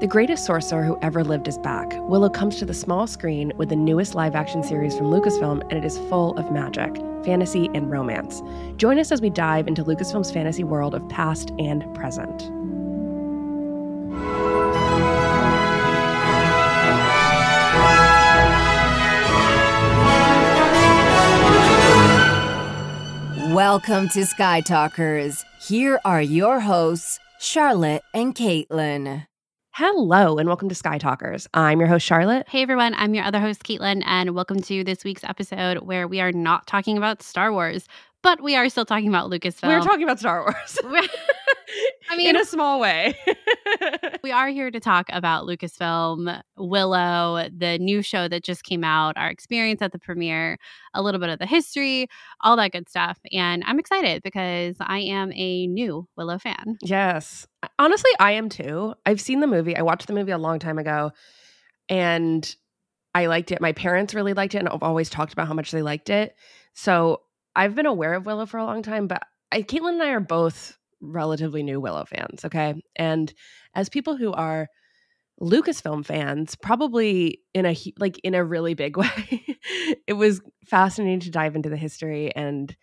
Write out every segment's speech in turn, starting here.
The greatest sorcerer who ever lived is back. Willow comes to the small screen with the newest live action series from Lucasfilm, and it is full of magic, fantasy, and romance. Join us as we dive into Lucasfilm's fantasy world of past and present. Welcome to Sky Talkers. Here are your hosts, Charlotte and Caitlin. Hello, and welcome to Sky Talkers. I'm your host, Charlotte. Hey everyone, I'm your other host, Caitlin, and welcome to this week's episode where we are not talking about Star Wars, but we are still talking about Lucasfilm. We're talking about Star Wars. I mean, in a small way. we are here to talk about Lucasfilm, Willow, the new show that just came out, our experience at the premiere, a little bit of the history, all that good stuff. And I'm excited because I am a new Willow fan. yes. Honestly, I am too. I've seen the movie. I watched the movie a long time ago and I liked it. My parents really liked it and I've always talked about how much they liked it. So I've been aware of Willow for a long time, but I, Caitlin and I are both relatively new Willow fans. Okay. And as people who are Lucasfilm fans, probably in a like in a really big way, it was fascinating to dive into the history, and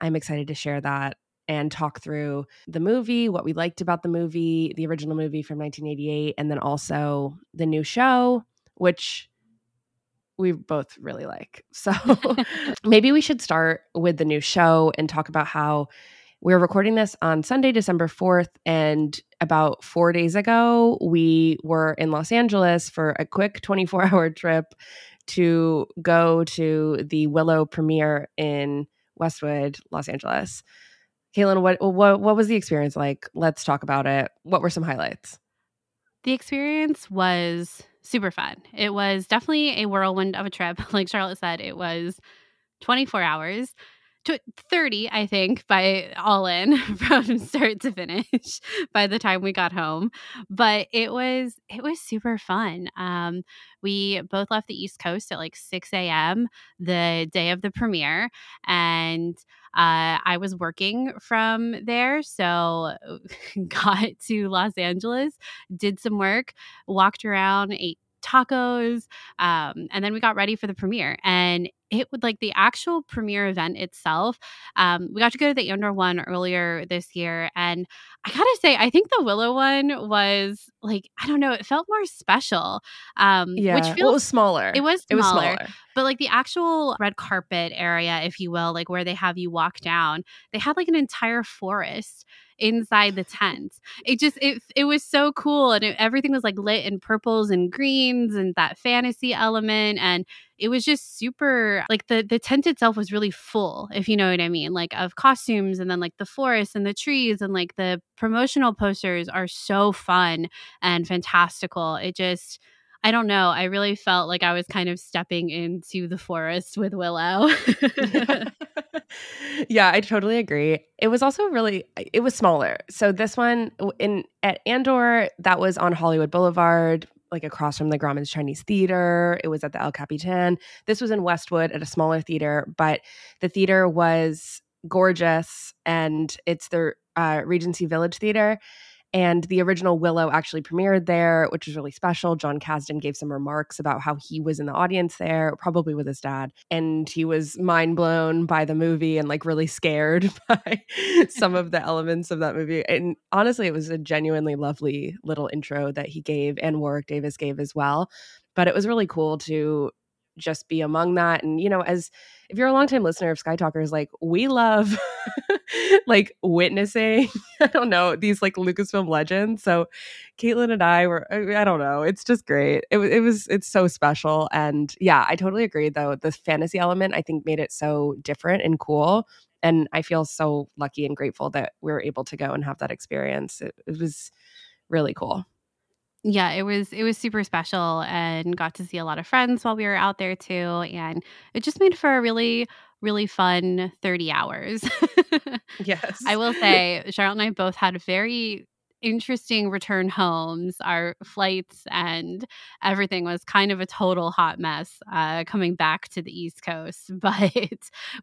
I'm excited to share that and talk through the movie, what we liked about the movie, the original movie from 1988, and then also the new show, which we both really like. So maybe we should start with the new show and talk about how we're recording this on Sunday, December 4th. And about four days ago, we were in Los Angeles for a quick 24 hour trip to go to the Willow premiere in Westwood, Los Angeles. Caitlin, what, what what was the experience like? Let's talk about it. What were some highlights? The experience was super fun. It was definitely a whirlwind of a trip. Like Charlotte said, it was 24 hours. To 30, I think, by all in from start to finish by the time we got home. But it was it was super fun. Um, we both left the East Coast at like 6 a.m. the day of the premiere. And uh, I was working from there. So got to Los Angeles, did some work, walked around, ate tacos um, and then we got ready for the premiere and it would like the actual premiere event itself um, we got to go to the andor one earlier this year and i gotta say i think the willow one was like i don't know it felt more special um, Yeah, which well, it was smaller. it was It was smaller, smaller. but like the actual red carpet area, if you will, like where they have you walk down, they had like an entire forest inside the tent. It just it it was so cool, and it, everything was like lit in purples and greens and that fantasy element, and it was just super. Like the the tent itself was really full, if you know what I mean, like of costumes, and then like the forest and the trees, and like the promotional posters are so fun and fantastical. It just I don't know. I really felt like I was kind of stepping into the forest with Willow. yeah. I totally agree. It was also really it was smaller. So this one in at Andor that was on Hollywood Boulevard, like across from the Grauman's Chinese Theater. It was at the El Capitan. This was in Westwood at a smaller theater, but the theater was gorgeous and it's the uh, Regency Village Theater. And the original Willow actually premiered there, which was really special. Jon Kasdan gave some remarks about how he was in the audience there, probably with his dad. And he was mind blown by the movie and like really scared by some of the elements of that movie. And honestly, it was a genuinely lovely little intro that he gave and Warwick Davis gave as well. But it was really cool to just be among that. And, you know, as if you're a longtime listener of Sky Talkers, like we love like witnessing, I don't know, these like Lucasfilm legends. So Caitlin and I were, I I don't know, it's just great. It, it was, it's so special. And yeah, I totally agree though. The fantasy element, I think, made it so different and cool. And I feel so lucky and grateful that we were able to go and have that experience. It, it was really cool. Yeah, it was it was super special and got to see a lot of friends while we were out there too. And it just made for a really, really fun 30 hours. Yes. I will say, Charlotte and I both had very interesting return homes. Our flights and everything was kind of a total hot mess uh, coming back to the East Coast, but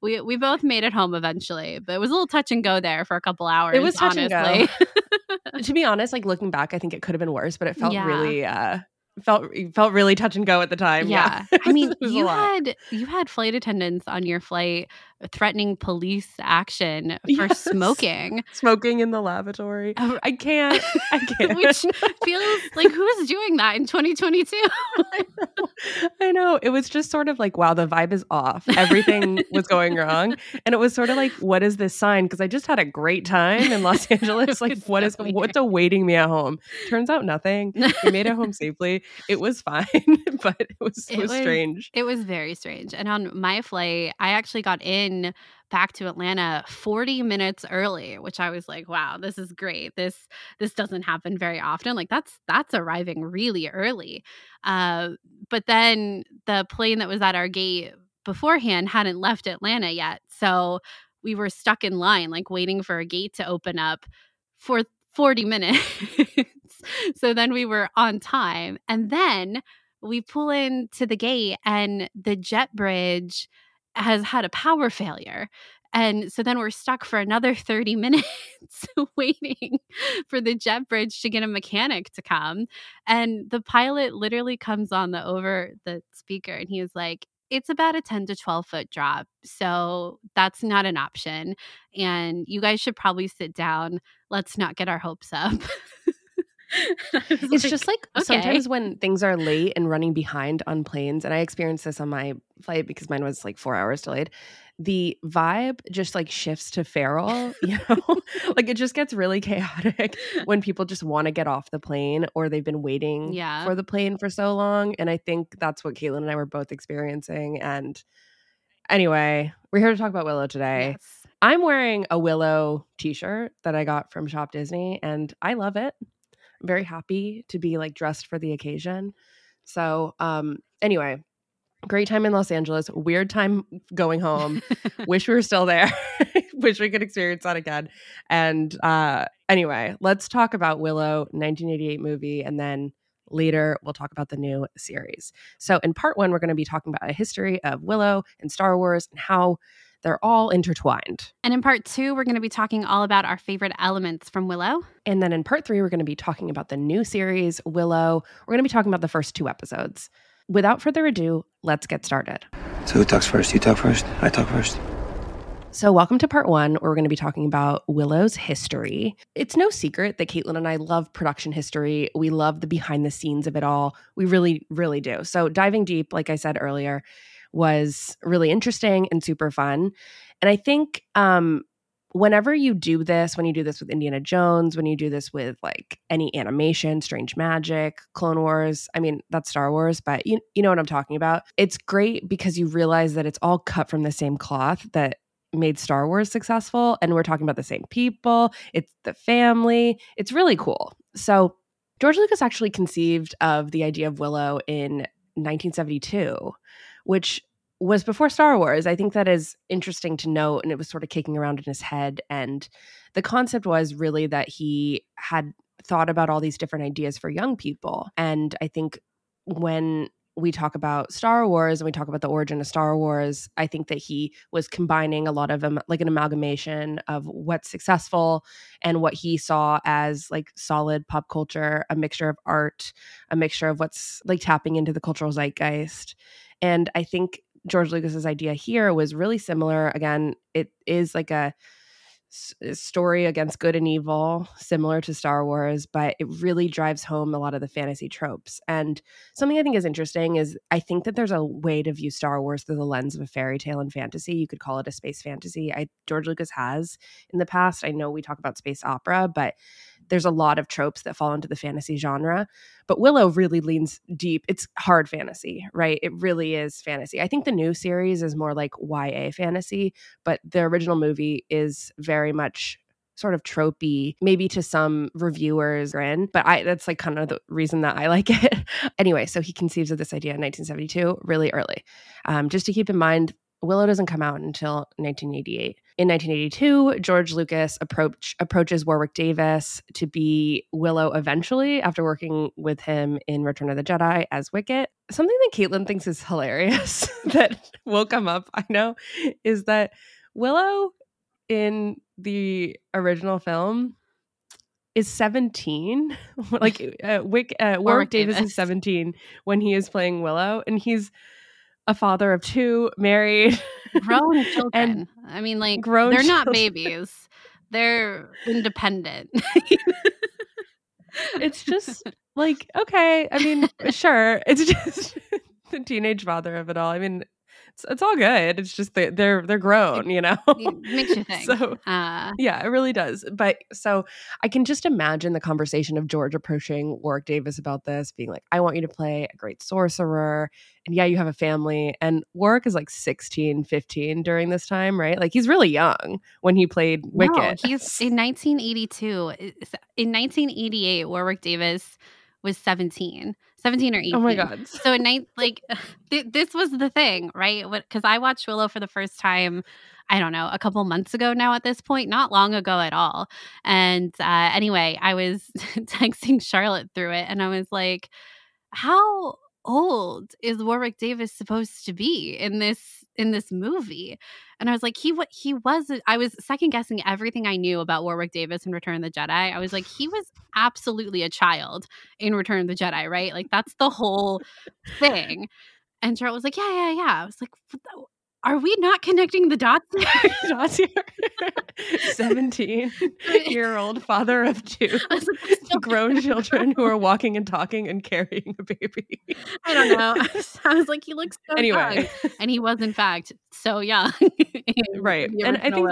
we we both made it home eventually. But it was a little touch and go there for a couple hours. It was touch and go. to be honest, like looking back, I think it could have been worse, but it felt Yeah. really uh felt felt really touch and go at the time. Yeah. Yeah. I mean, It was a you had you had flight attendants on your flight threatening police action for Yes. smoking. smoking in the lavatory. Uh, I can't. I can't. Which feels like who's doing that in 2022? I know. I know. It was just sort of like, wow, the vibe is off. Everything was going wrong. And it was sort of like, what is this sign? Because I just had a great time in Los Angeles. Like, what is so what's awaiting me at home? Turns out nothing. We made it home safely. It was fine, but it was, it It was- strange. It was very strange. And on my flight, I actually got in back to Atlanta 40 minutes early, which I was like, wow, this is great. This this doesn't happen very often. Like that's that's arriving really early. Uh, but then the plane that was at our gate beforehand hadn't left Atlanta yet. So we were stuck in line, like waiting for a gate to open up for 40 minutes. so then we were on time. And then we pull into the gate and the jet bridge has had a power failure. And so then we're stuck for another 30 minutes waiting for the jet bridge to get a mechanic to come. And the pilot literally comes on the over the speaker and he was like, it's about a 10 to 12 foot drop. So that's not an option. And you guys should probably sit down. Let's not get our hopes up. It's like, just like okay. sometimes when things are late and running behind on planes, and I experienced this on my flight because mine was like four hours delayed. The vibe just like shifts to feral, you know, like it just gets really chaotic when people just want to get off the plane or they've been waiting Yeah. for the plane for so long. And I think that's what Caitlin and I were both experiencing. And anyway, we're here to talk about Willow today. Yes. I'm wearing a Willow t-shirt that I got from Shop Disney and I love it. Very happy to be like dressed for the occasion. So, um anyway, great time in Los Angeles, weird time going home. Wish we were still there. Wish we could experience that again. And uh anyway, let's talk about Willow 1988 movie and then later we'll talk about the new series. So, in part 1 we're going to be talking about a history of Willow and Star Wars and how they're all intertwined. And in part two, we're going to be talking all about our favorite elements from Willow. And then in part three, we're going to be talking about the new series, Willow. We're going to be talking about the first two episodes. Without further ado, let's get started. So who talks first? You talk first? I talk first? So, welcome to part one, where we're going to be talking about Willow's history. It's no secret that Caitlin and I love production history. We love the behind the scenes of it all. We really, really do. So, diving deep, like I said earlier, was really interesting and super fun. And I think um, whenever you do this, when you do this with Indiana Jones, when you do this with like any animation, Strange Magic, Clone Wars, I mean, that's Star Wars, but you, you know what I'm talking about. It's great because you realize that it's all cut from the same cloth that made Star Wars successful. And we're talking about the same people, it's the family. It's really cool. So, George Lucas actually conceived of the idea of Willow in 1972, which was before Star Wars. I think that is interesting to note. And it was sort of kicking around in his head. And the concept was really that he had thought about all these different ideas for young people. And I think when we talk about Star Wars and we talk about the origin of Star Wars, I think that he was combining a lot of um, like an amalgamation of what's successful and what he saw as like solid pop culture, a mixture of art, a mixture of what's like tapping into the cultural zeitgeist. And I think George Lucas's idea here was really similar. Again, it is like a s- story against good and evil, similar to Star Wars, but it really drives home a lot of the fantasy tropes. And something I think is interesting is I think that there's a way to view Star Wars through the lens of a fairy tale and fantasy. You could call it a space fantasy. I George Lucas has in the past. I know we talk about space opera, but there's a lot of tropes that fall into the fantasy genre. But Willow really leans deep. It's hard fantasy, right? It really is fantasy. I think the new series is more like YA fantasy, but the original movie is very much sort of tropey, maybe to some reviewers grin, but I that's like kind of the reason that I like it. anyway, so he conceives of this idea in 1972, really early. Um, just to keep in mind, Willow doesn't come out until 1988. In 1982, George Lucas approach, approaches Warwick Davis to be Willow eventually after working with him in Return of the Jedi as Wicket. Something that Caitlin thinks is hilarious that will come up, I know, is that Willow in the original film is 17. like uh, Wick, uh, Warwick, Warwick Davis. Davis. is 17 when he is playing Willow, and he's a father of two, married. Grown children. I mean, like grown they're not babies. They're independent. it's just like okay. I mean, sure. It's just the teenage father of it all. I mean, it's, it's all good. It's just they, they're they're grown, you know. It makes you think. So uh, Yeah, it really does. But so I can just imagine the conversation of George approaching Warwick Davis about this, being like, I want you to play a great sorcerer. And yeah, you have a family. And Warwick is like 16, 15 during this time, right? Like he's really young when he played Wicket. No, he's in 1982. In 1988, Warwick Davis was 17, 17 or 18. oh my God. So at night, like th- this was the thing, right? Because I watched Willow for the first time. I don't know, a couple months ago now at this point, not long ago at all. And uh, anyway, I was texting Charlotte through it and I was like, how old is Warwick Davis supposed to be in this in this movie? And I was like, he what he was I was second guessing everything I knew about Warwick Davis in Return of the Jedi. I was like, he was absolutely a child in Return of the Jedi, right? Like that's the whole thing. And Charlotte was like, yeah, yeah, yeah. I was like, "What the- are we not connecting the dots? here?" Here. 17 year old father of two grown children who are walking and talking and carrying a baby. I don't know. I was, I was like, he looks so Anyway. young. and he was in fact so young. in right and i think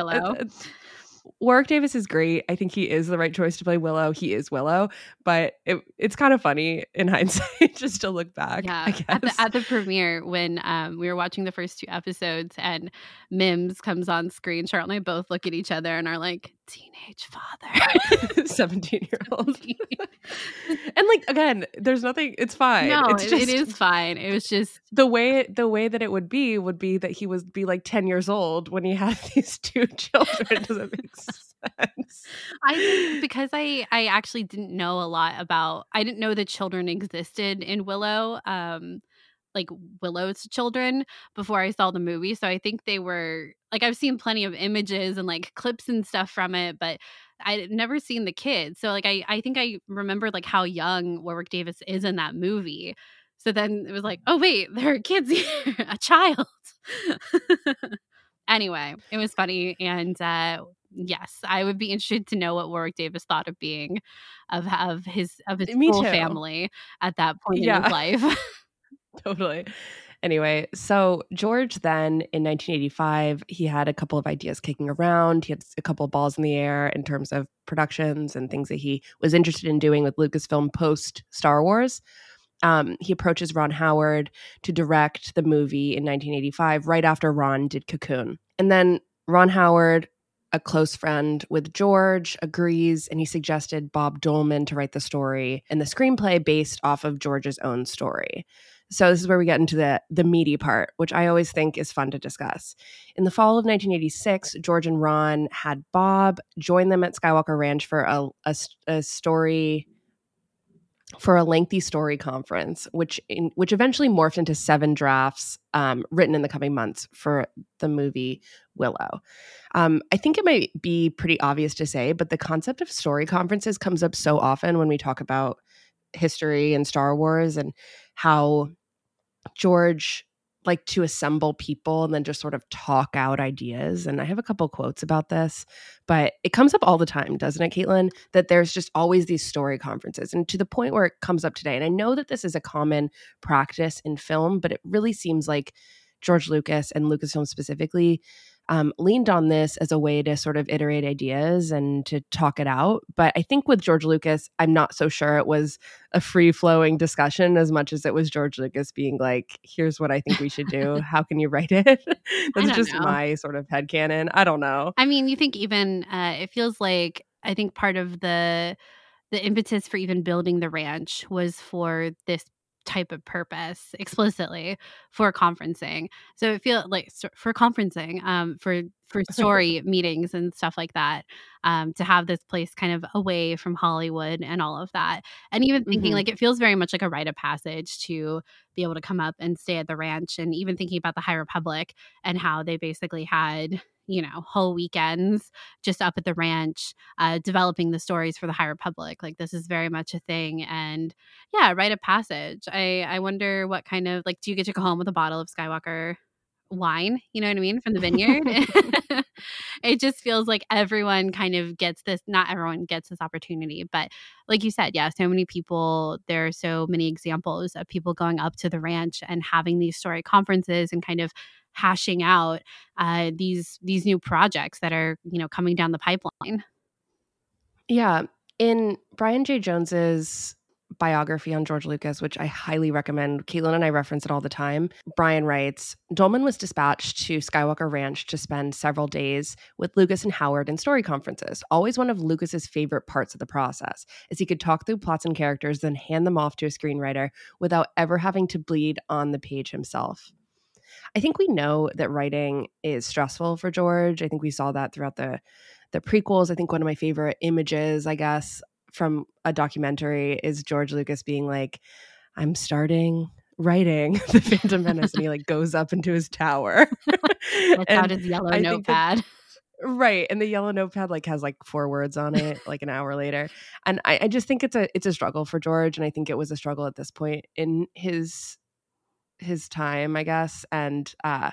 Warwick Davis is great. I think he is the right choice to play Willow. He is Willow, but it, it's kind of funny in hindsight just to look back. Yeah, I guess. at the at the premiere when um, we were watching the first two episodes and Mims comes on screen, Charlotte and I both look at each other and are like, "Teenage father." 17 year old. and like again, there's nothing. It's fine. no, it's just it is fine. It was just the way the way that it would be would be that he would be like 10 years old when he had these two children. Does that make sense? I think because I I actually didn't know a lot about I didn't know the children existed in Willow, um, like Willow's children before I saw the movie. So I think they were like I've seen plenty of images and like clips and stuff from it, but I'd never seen the kids. So like I I think I remembered like how young Warwick Davis is in that movie. So then it was like, oh wait, there are kids here, a child. anyway, it was funny and uh yes, I would be interested to know what Warwick Davis thought of being of of his of his Me full too. family at that point in his life. totally. Anyway, so George then in 1985, he had a couple of ideas kicking around. He had a couple of balls in the air in terms of productions and things that he was interested in doing with Lucasfilm post Star Wars. Um, he approaches Ron Howard to direct the movie in 1985, right after Ron did Cocoon. And then Ron Howard, a close friend with George, agrees and he suggested Bob Dolman to write the story and the screenplay based off of George's own story. So this is where we get into the the meaty part, which I always think is fun to discuss. In the fall of 1986, George and Ron had Bob join them at Skywalker Ranch for a a story for a lengthy story conference, which in, which eventually morphed into seven drafts um, written in the coming months for the movie Willow. Um, I think it might be pretty obvious to say, but the concept of story conferences comes up so often when we talk about history and Star Wars and how George liked to assemble people and then just sort of talk out ideas. And I have a couple quotes about this, but it comes up all the time, doesn't it, Caitlin? That there's just always these story conferences and to the point where it comes up today. And I know that this is a common practice in film, but it really seems like George Lucas and Lucasfilm specifically um, leaned on this as a way to sort of iterate ideas and to talk it out. But I think with George Lucas, I'm not so sure it was a free flowing discussion as much as it was George Lucas being like, here's what I think we should do. How can you write it? That's just know. my sort of head headcanon. I don't know. I mean, you think even uh, it feels like I think part of the the impetus for even building the ranch was for this type of purpose explicitly for conferencing. So it feel like for conferencing, um, for for story meetings and stuff like that. Um, to have this place kind of away from Hollywood and all of that. And even thinking Mhm. like it feels very much like a rite of passage to be able to come up and stay at the ranch. And even thinking about the High Republic and how they basically had, you know, whole weekends just up at the ranch, uh, developing the stories for the High Republic. Like this is very much a thing. And yeah, rite of passage. I I wonder what kind of like do you get to go home with a bottle of Skywalker wine? You know what I mean from the vineyard. it just feels like everyone kind of gets this. Not everyone gets this opportunity, but like you said, yeah, so many people. There are so many examples of people going up to the ranch and having these story conferences and kind of hashing out uh, these these new projects that are you know coming down the pipeline. Yeah. In Brian Jay Jones's biography on George Lucas, which I highly recommend, Caitlin and I reference it all the time. Brian writes Dolman was dispatched to Skywalker Ranch to spend several days with Lucas and Howard in story conferences, always one of Lucas's favorite parts of the process, as he could talk through plots and characters, then hand them off to a screenwriter without ever having to bleed on the page himself. I think we know that writing is stressful for George. I think we saw that throughout the the prequels. I think one of my favorite images, I guess, from a documentary is George Lucas being like, I'm starting writing the Phantom Menace, and he like goes up into his tower. That's out his yellow I think that- notepad. right and the yellow notepad like has like four words on it like an hour later and I, I just think it's a it's a struggle for george and i think it was a struggle at this point in his his time i guess and uh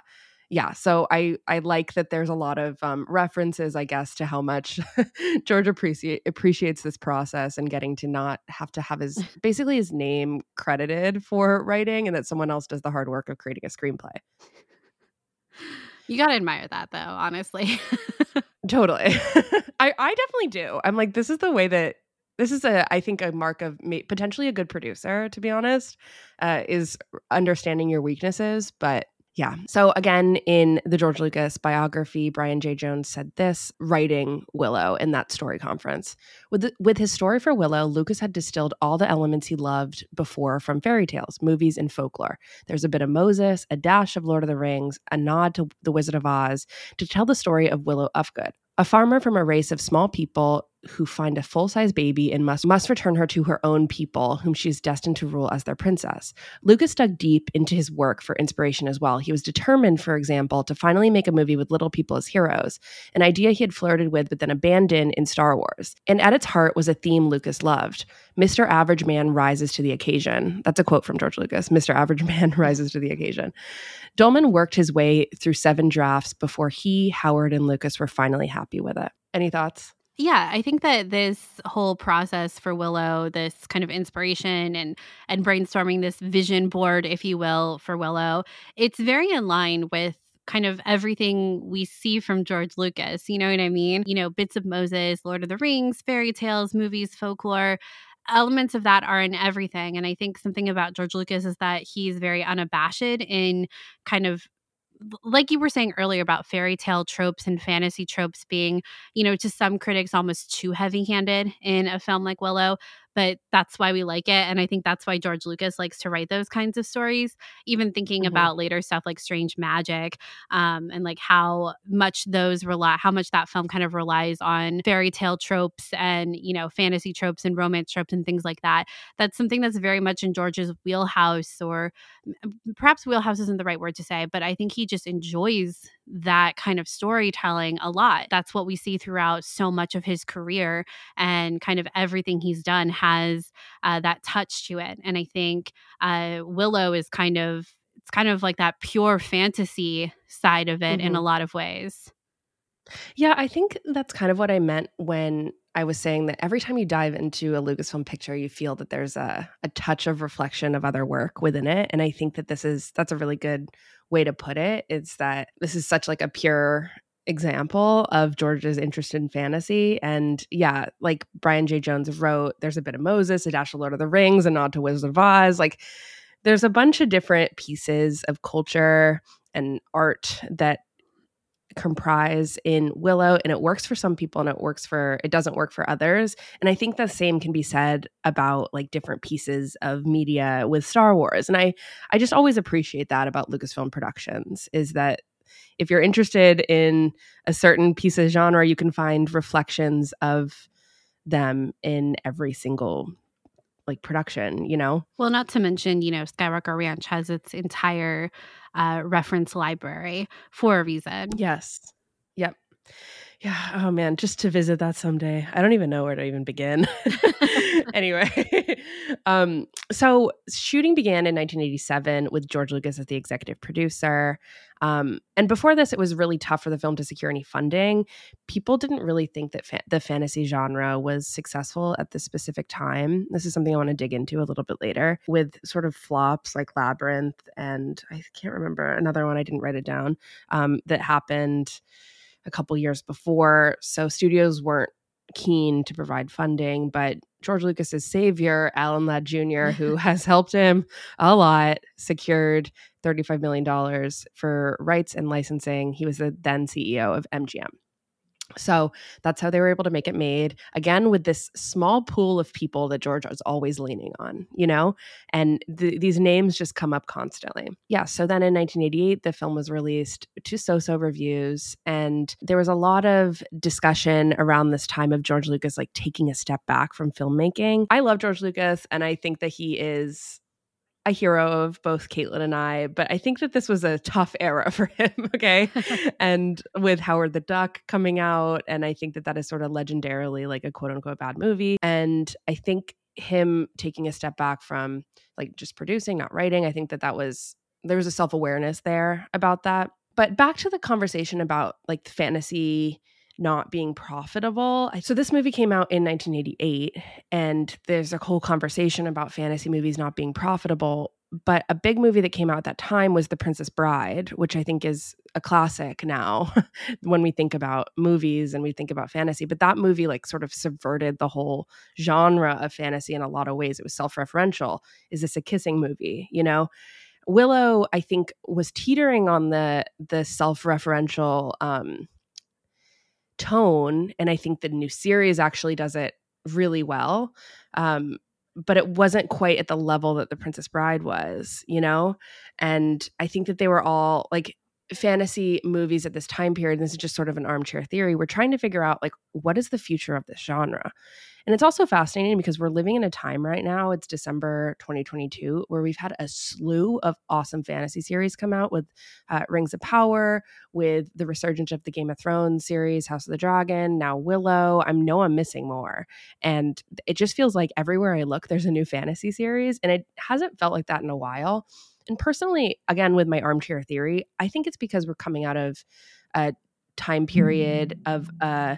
yeah so i i like that there's a lot of um references i guess to how much george appreciate appreciates this process and getting to not have to have his basically his name credited for writing and that someone else does the hard work of creating a screenplay You got to admire that, though, honestly. Totally. I I definitely do. I'm like this is the way that this is a I think a mark of potentially a good producer to be honest uh, is understanding your weaknesses but yeah. So again in the George Lucas biography Brian Jay Jones said this writing Willow in that story conference. With the, with his story for Willow Lucas had distilled all the elements he loved before from fairy tales, movies and folklore. There's a bit of Moses, a dash of Lord of the Rings, a nod to The Wizard of Oz to tell the story of Willow Ufgood, a farmer from a race of small people who find a full-size baby and must must return her to her own people, whom she is destined to rule as their princess. Lucas dug deep into his work for inspiration as well. He was determined, for example, to finally make a movie with little people as heroes, an idea he had flirted with but then abandoned in Star Wars. And at its heart was a theme Lucas loved. Mr. Average Man rises to the occasion. That's a quote from George Lucas. Mr. Average Man rises to the occasion. Dolman worked his way through seven drafts before he, Howard, and Lucas were finally happy with it. Any thoughts? Yeah, I think that this whole process for Willow, this kind of inspiration and and brainstorming this vision board, if you will, for Willow, it's very in line with kind of everything we see from George Lucas. You know what I mean? You know, bits of Moses, Lord of the Rings, fairy tales, movies, folklore. Elements of that are in everything. And I think something about George Lucas is that he's very unabashed in kind of like you were saying earlier about fairy tale tropes and fantasy tropes being, you know, to some critics almost too heavy handed in a film like Willow, but that's why we like it. And I think that's why George Lucas likes to write those kinds of stories. Even thinking Mhm. about later stuff like Strange Magic um, and like how much those rely, how much that film kind of relies on fairy tale tropes and, you know, fantasy tropes and romance tropes and things like that. That's something that's very much in George's wheelhouse or perhaps wheelhouse isn't the right word to say, but I think he just enjoys that kind of storytelling a lot. That's what we see throughout so much of his career, and kind of everything he's done has uh, that touch to it. And I think uh, Willow is kind of it's kind of like that pure fantasy side of it in a lot of ways. Yeah, I think that's kind of what I meant when I was saying that every time you dive into a Lucasfilm picture, you feel that there's a, a touch of reflection of other work within it. And I think that this is that's a really good way to put it. It's that this is such like a pure example of George's interest in fantasy. And yeah, like Brian Jay Jones wrote, there's a bit of Moses, a dash of Lord of the Rings, a nod to Wizard of Oz. Like there's a bunch of different pieces of culture and art that comprise in Willow and it works for some people and it works for it doesn't work for others. And I think the same can be said about like different pieces of media with Star Wars. And I I just always appreciate that about Lucasfilm Productions is that if you're interested in a certain piece of genre, you can find reflections of them in every single like production, you know? Well, not to mention, you know, Skywalker Ranch has its entire uh, reference library for a reason. Yes. Yep. Yeah. Oh man, just to visit that someday. I don't even know where to even begin. anyway, um, so shooting began in 1987 with George Lucas as the executive producer. Um, and before this, it was really tough for the film to secure any funding. People didn't really think that fa- the fantasy genre was successful at this specific time. This is something I want to dig into a little bit later with sort of flops like Labyrinth and I can't remember another one, I didn't write it down, um, that happened a couple years before. So studios weren't keen to provide funding, but George Lucas's savior, Alan Ladd Jr., who has helped him a lot, secured $35 million for rights and licensing. He was the then CEO of MGM. So that's how they were able to make it made. Again, with this small pool of people that George was always leaning on, you know, and th- these names just come up constantly. Yeah. So then in 1988, the film was released to so so reviews. And there was a lot of discussion around this time of George Lucas like taking a step back from filmmaking. I love George Lucas, and I think that he is a hero of both Caitlin and I, but I think that this was a tough era for him. Okay. and with Howard the Duck coming out, and I think that that is sort of legendarily like a quote unquote bad movie. And I think him taking a step back from like just producing, not writing, I think that that was, there was a self awareness there about that. But back to the conversation about like fantasy not being profitable. So this movie came out in 1988 and there's a whole conversation about fantasy movies not being profitable, but a big movie that came out at that time was The Princess Bride, which I think is a classic now when we think about movies and we think about fantasy, but that movie like sort of subverted the whole genre of fantasy in a lot of ways. It was self-referential. Is this a kissing movie, you know? Willow, I think, was teetering on the the self-referential um, tone and i think the new series actually does it really well um, but it wasn't quite at the level that the princess bride was you know? And i think that they were all like fantasy movies at this time period this is just sort of an armchair theory we're trying to figure out like what is the future of this genre and it's also fascinating because we're living in a time right now, it's December 2022, where we've had a slew of awesome fantasy series come out with uh, Rings of Power, with the resurgence of the Game of Thrones series, House of the Dragon, now Willow. I know I'm missing more. And it just feels like everywhere I look, there's a new fantasy series. And it hasn't felt like that in a while. And personally, again, with my armchair theory, I think it's because we're coming out of a time period of uh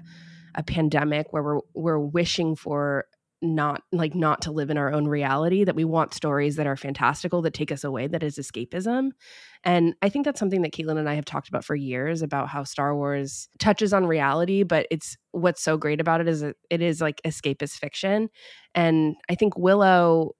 a pandemic where we're we're wishing for not like not to live in our own reality that we want stories that are fantastical that take us away that is escapism. And i think that's something that caitlin and i have talked about for years about how star wars touches on reality but it's what's so great about it is it is like escapist fiction. And i think willow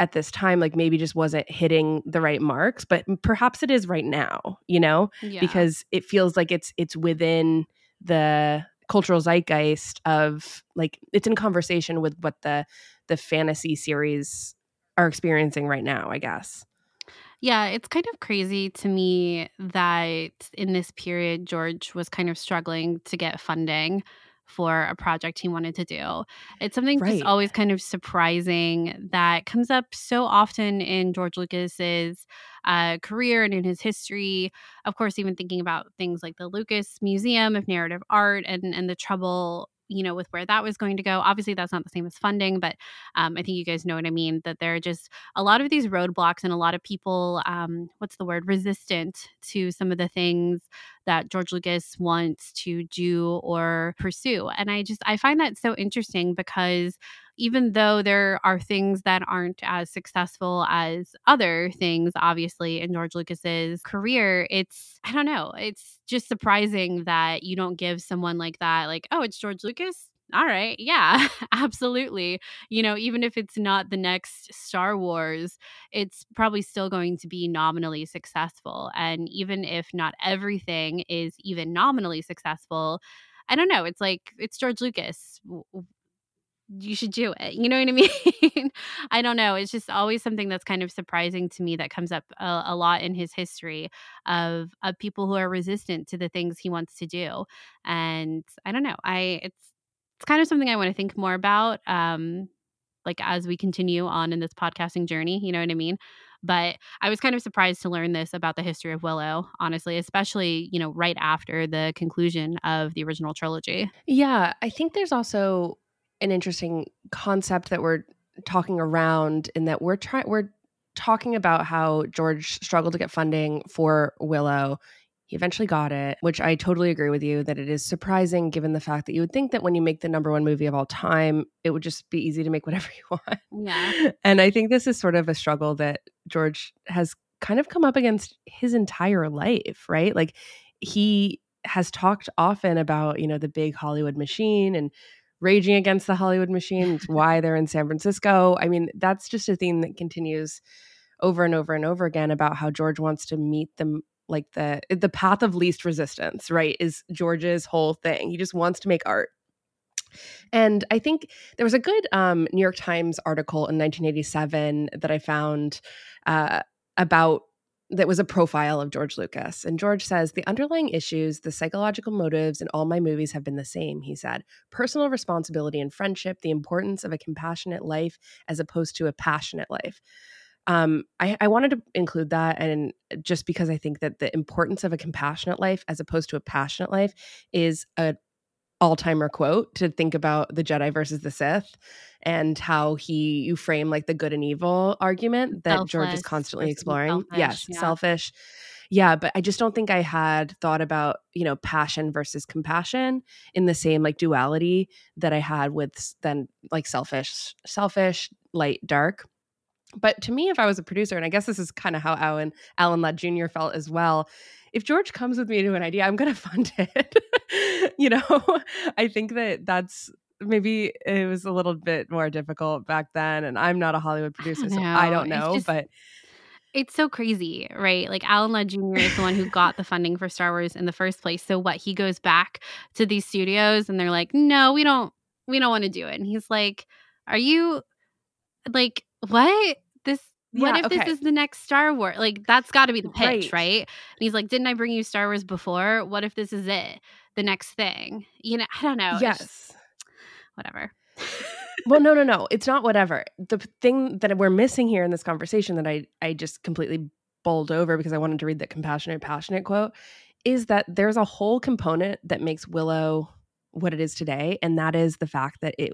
at this time like maybe just wasn't hitting the right marks but perhaps it is right now you know yeah. because it feels like it's it's within the cultural zeitgeist of like it's in conversation with what the the fantasy series are experiencing right now i guess yeah, it's kind of crazy to me that in this period, George was kind of struggling to get funding for a project he wanted to do. It's something right. just always kind of surprising that comes up so often in George Lucas's uh, career and in his history. Of course, even thinking about things like the Lucas Museum of Narrative Art and and the trouble you know, with where that was going to go. Obviously, that's not the same as funding, but um, I think you guys know what I mean. That there are just a lot of these roadblocks and a lot of people, um, what's the word, resistant to some of the things that George Lucas wants to do or pursue. And I just, I find that so interesting because even though there are things that aren't as successful as other things, obviously, in George Lucas's career, it's, I don't know, it's just surprising that you don't give someone like that, like, oh, it's George Lucas? All right yeah absolutely. You know even if it's not the next star wars it's probably still going to be nominally successful and even if not everything is even nominally successful i don't know it's like it's george lucas you should do it. You know what I mean? I don't know. It's just always something that's kind of surprising to me that comes up a, a, lot in his history of of people who are resistant to the things he wants to do. And I don't know. I it's it's kind of something I want to think more about. Um, like as we continue on in this podcasting journey, you know what I mean? But I was kind of surprised to learn this about the history of Willow, honestly, especially, you know, right after the conclusion of the original trilogy. Yeah, I think there's also an interesting concept that we're talking around in that we're trying we're talking about how George struggled to get funding for Willow. He eventually got it, which I totally agree with you that it is surprising given the fact that you would think that when you make the number one movie of all time, it would just be easy to make whatever you want. Yeah. And I think this is sort of a struggle that George has kind of come up against his entire life, right? Like he has talked often about, you know, the big Hollywood machine and raging against the Hollywood machine. It's why they're in San Francisco. I mean, that's just a theme that continues over and over and over again about how George wants to meet them like the the path of least resistance, right? Is George's whole thing. He just wants to make art. And I think there was a good um, New York Times article in 1987 that I found uh, about that was a profile of George Lucas. And George says the underlying issues, the psychological motives in all my movies have been the same, he said. Personal responsibility and friendship, the importance of a compassionate life as opposed to a passionate life. Um, I, I wanted to include that, and just because I think that the importance of a compassionate life as opposed to a passionate life is a all timer quote to think about the Jedi versus the Sith and how he you frame like the good and evil argument that Selfless George is constantly exploring. Selfish, yes, yeah. selfish. Yeah, but I just don't think I had thought about, you know, passion versus compassion in the same like duality that I had with then like selfish, selfish, light, dark. But to me, if I was a producer, and I guess this is kind of how Alan Alan Ladd Jr. felt as well, if George comes with me to an idea, I'm going to fund it. you know, I think that that's maybe it was a little bit more difficult back then. And I'm not a Hollywood producer, so I don't know. Just, but it's so crazy, right? Like Alan Ladd Jr. is the one who got the funding for Star Wars in the first place. So what? He goes back to these studios and they're like, no, we don't, we don't want to do it. And he's like, are you like what? This what yeah, if okay. this is the next Star Wars? Like that's got to be the pitch, right. right? And he's like, "Didn't I bring you Star Wars before? What if this is it? The next thing?" You know, I don't know. Yes. Just, whatever. well, no, no, no. It's not whatever. The thing that we're missing here in this conversation that I I just completely bowled over because I wanted to read that compassionate passionate quote is that there's a whole component that makes Willow what it is today and that is the fact that it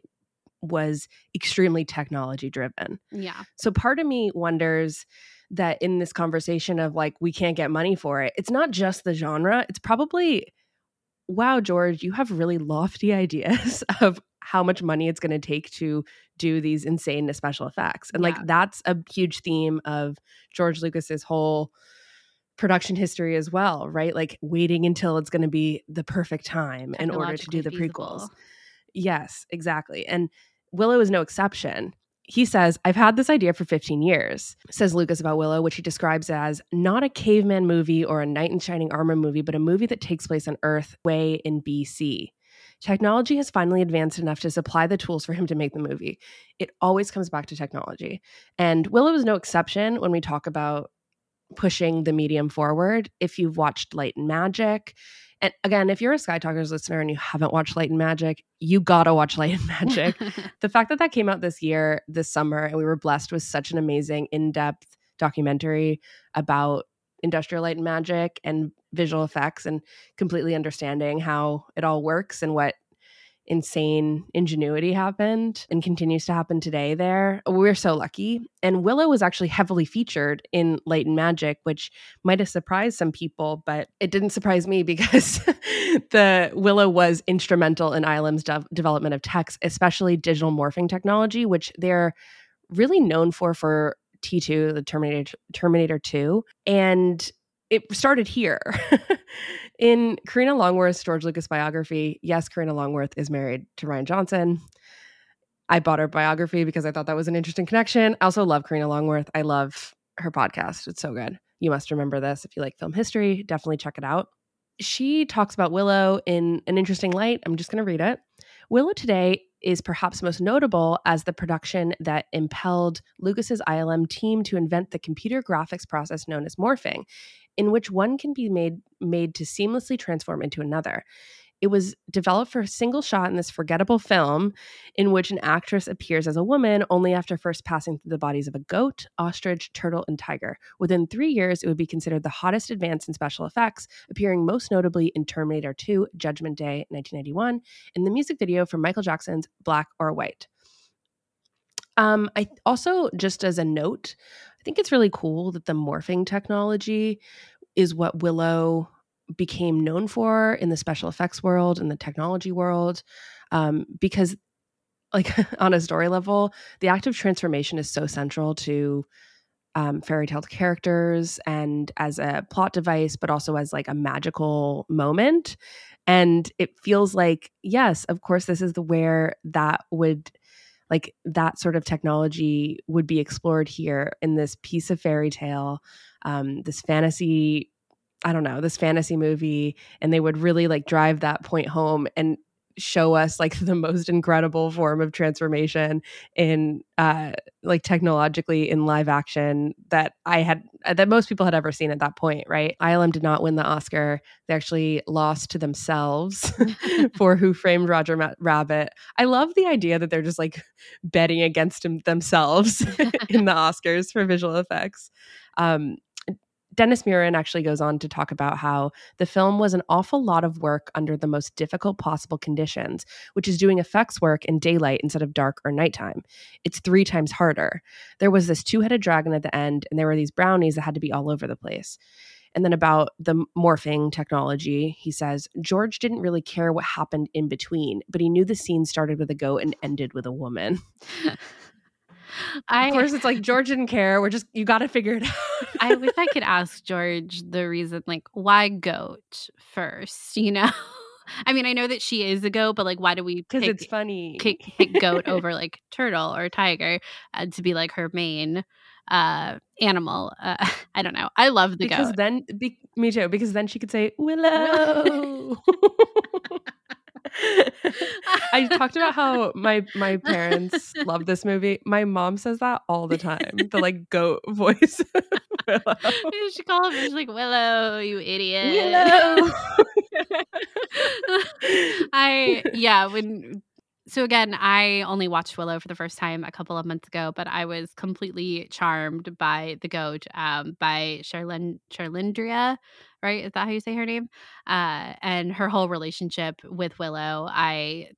was extremely technology driven. Yeah. So part of me wonders that in this conversation of like we can't get money for it, it's not just the genre, it's probably wow, George, you have really lofty ideas of how much money it's going to take to do these insane special effects. And yeah. like that's a huge theme of George Lucas's whole production history as well, right? Like waiting until it's going to be the perfect time in order to do the feasible. prequels. Yes, exactly. And Willow is no exception. He says, I've had this idea for 15 years, says Lucas about Willow, which he describes as not a caveman movie or a knight in shining armor movie, but a movie that takes place on Earth way in BC. Technology has finally advanced enough to supply the tools for him to make the movie. It always comes back to technology. And Willow is no exception when we talk about pushing the medium forward. If you've watched Light and Magic, and again, if you're a Sky Talkers listener and you haven't watched Light and Magic, you gotta watch Light and Magic. the fact that that came out this year, this summer, and we were blessed with such an amazing, in depth documentary about industrial light and magic and visual effects and completely understanding how it all works and what insane ingenuity happened and continues to happen today there. We're so lucky. And Willow was actually heavily featured in Light and Magic, which might have surprised some people, but it didn't surprise me because the Willow was instrumental in ILM's de- development of text, especially digital morphing technology, which they're really known for for T2, the Terminator Terminator 2. And it started here. In Karina Longworth's George Lucas biography, yes, Karina Longworth is married to Rian Johnson. I bought her biography because I thought that was an interesting connection. I also love Karina Longworth. I love her podcast. It's so good. You must remember this. If you like film history, definitely check it out. She talks about Willow in an interesting light. I'm just going to read it. Willow today is perhaps most notable as the production that impelled Lucas's ILM team to invent the computer graphics process known as morphing, in which one can be made made to seamlessly transform into another. It was developed for a single shot in this forgettable film in which an actress appears as a woman only after first passing through the bodies of a goat, ostrich, turtle, and tiger. Within three years, it would be considered the hottest advance in special effects, appearing most notably in Terminator 2 Judgment Day 1991 and the music video for Michael Jackson's Black or White. Um, I also, just as a note, I think it's really cool that the morphing technology is what Willow became known for in the special effects world and the technology world um, because like on a story level the act of transformation is so central to um, fairy tale characters and as a plot device but also as like a magical moment. And it feels like yes of course this is the where that would like that sort of technology would be explored here in this piece of fairy tale um, this fantasy I don't know, this fantasy movie and they would really like drive that point home and show us like the most incredible form of transformation in uh like technologically in live action that I had uh, that most people had ever seen at that point, right? ILM did not win the Oscar. They actually lost to themselves for Who Framed Roger Ma- Rabbit. I love the idea that they're just like betting against them- themselves in the Oscars for visual effects. Um Dennis Muren actually goes on to talk about how the film was an awful lot of work under the most difficult possible conditions, which is doing effects work in daylight instead of dark or nighttime. It's three times harder. There was this two headed dragon at the end, and there were these brownies that had to be all over the place. And then about the morphing technology, he says George didn't really care what happened in between, but he knew the scene started with a goat and ended with a woman. I, of course, it's like George didn't care. We're just you got to figure it out. I wish I could ask George the reason, like, why goat first? You know, I mean, I know that she is a goat, but like, why do we? Because it's funny. pick, pick goat over like turtle or tiger uh, to be like her main uh animal uh, i don't know i love the because goat then be, me too because then she could say willow I talked about how my my parents love this movie. My mom says that all the time. The like goat voice. Willow. You should call him. She's like Willow, you idiot. Willow. I yeah when so again, I only watched Willow for the first time a couple of months ago, but I was completely charmed by the goat, um, by Charlene Charlindria, right? Is that how you say her name? Uh, and her whole relationship with Willow. I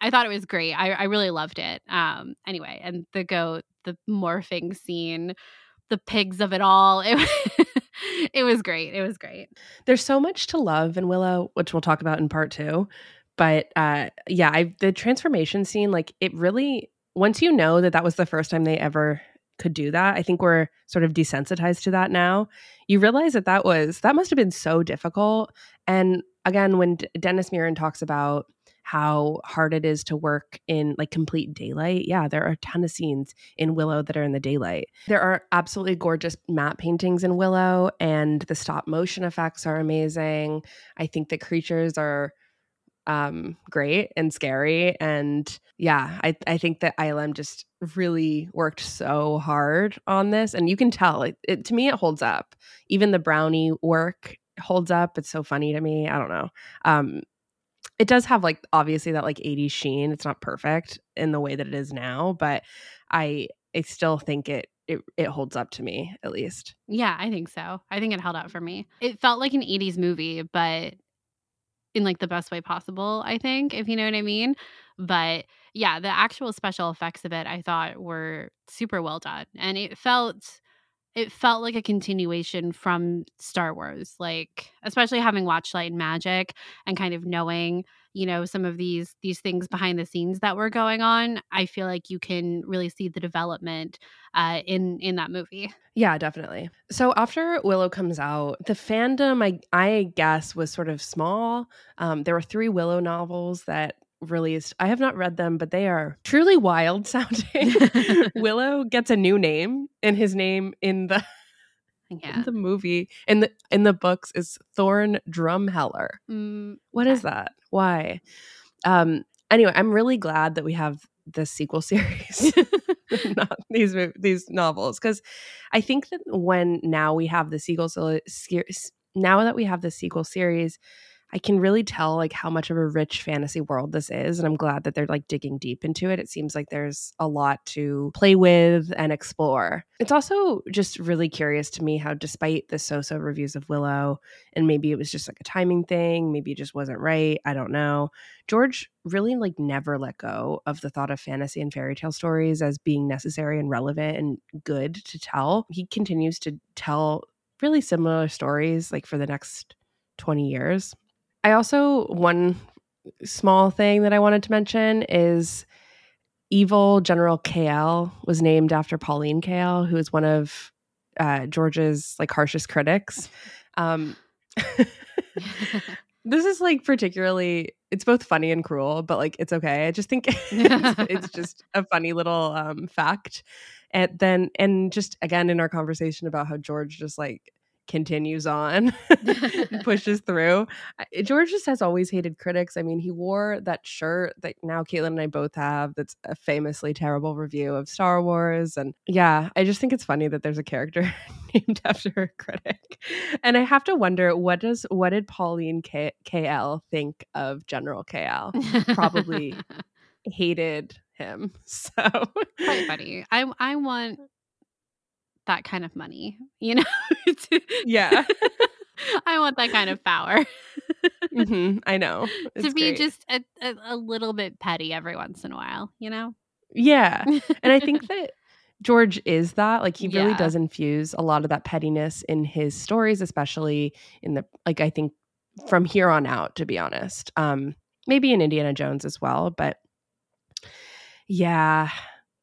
I thought it was great. I, I really loved it. Um, anyway, and the goat, the morphing scene, the pigs of it all. It, it was great. It was great. There's so much to love in Willow, which we'll talk about in part two but uh yeah i the transformation scene like it really once you know that that was the first time they ever could do that i think we're sort of desensitized to that now. You realize that that was that must have been so difficult. And again when D- dennis Muren talks about how hard it is to work in like complete daylight yeah there are a ton of scenes in willow that are in the daylight. There are absolutely gorgeous matte paintings in willow and the stop motion effects are amazing. I think the creatures are um great and scary and yeah i i think that ilm just really worked so hard on this and you can tell it, it to me it holds up even the brownie work holds up it's so funny to me i don't know um it does have like obviously that like 80s sheen it's not perfect in the way that it is now but i i still think it it, it holds up to me at least Yeah, I think so. I think it held up for me. It felt like an 80s movie, but in like the best way possible, I think, if you know what I mean. But yeah, the actual special effects of it I thought were super well done. And it felt it felt like a continuation from Star Wars, like especially having watched Light and Magic and kind of knowing, you know, some of these these things behind the scenes that were going on. I feel like you can really see the development uh, in in that movie. Yeah, definitely. So after Willow comes out, the fandom, I I guess, was sort of small. Um, there were three Willow novels that released. I have not read them, but they are truly wild sounding. Willow gets a new name, and his name in the Yeah. in the movie in the in the books is Thorn Drumheller. Mm, What is that? Why? Um, anyway, I'm really glad that we have this sequel series, not these these novels, because I think that when now we have the sequel series, now that we have the sequel series, I can really tell like how much of a rich fantasy world this is. And I'm glad that they're like digging deep into it. It seems like there's a lot to play with and explore. It's also just really curious to me how, despite the so so reviews of Willow, and maybe it was just like a timing thing, maybe it just wasn't right. I don't know. George really like never let go of the thought of fantasy and fairy tale stories as being necessary and relevant and good to tell. He continues to tell really similar stories like for the next 20 years. I also, one small thing that I wanted to mention is evil General Kael was named after Pauline Kael, who is one of uh, George's like harshest critics. Um, this is like particularly it's both funny and cruel but like it's okay i just think it's, it's, just a funny little um fact and then and just again in our conversation about how george just like continues on, pushes through. Eh, George just has always hated critics. I mean, he wore that shirt that now Caitlin and I both have that's a famously terrible review of Star Wars. And yeah, I just think it's funny that there's a character named after a critic. And I have to wonder what does what did Pauline K- Kael think of General Kael? Probably hated him. So quite funny. I I want that kind of money, you know? yeah. I want that kind of power. mm-hmm, I know. It's to be great. just a, a, a, little bit petty every once in a while, you know? Yeah. And I think that George is that. Like, he really yeah. does infuse a lot of that pettiness in his stories, especially in the, like, I think from here on out, to be honest. Um, maybe in Indiana Jones as well. But yeah,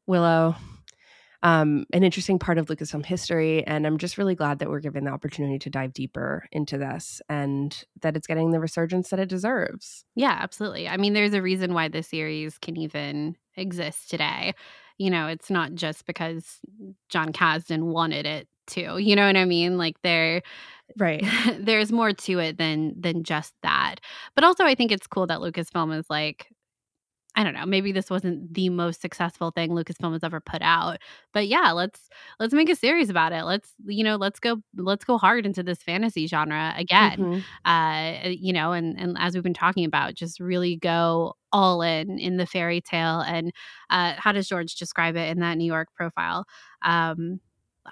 Willow, um, an interesting part of Lucasfilm history. And I'm just really glad that we're given the opportunity to dive deeper into this and that it's getting the resurgence that it deserves. Yeah, absolutely. I mean, there's a reason why the series can even exist today. You know, it's not just because Jon Kasdan wanted it to. You know what I mean? Like there right there's more to it than than just that but also i think it's cool that lucasfilm is like I don't know, maybe this wasn't the most successful thing Lucasfilm has ever put out. But yeah, let's let's make a series about it. Let's, you know, let's go let's go hard into this fantasy genre again. Mm-hmm. Uh, you know, and and as we've been talking about, just really go all in in the fairy tale and uh, how does George describe it in that New York profile? Um,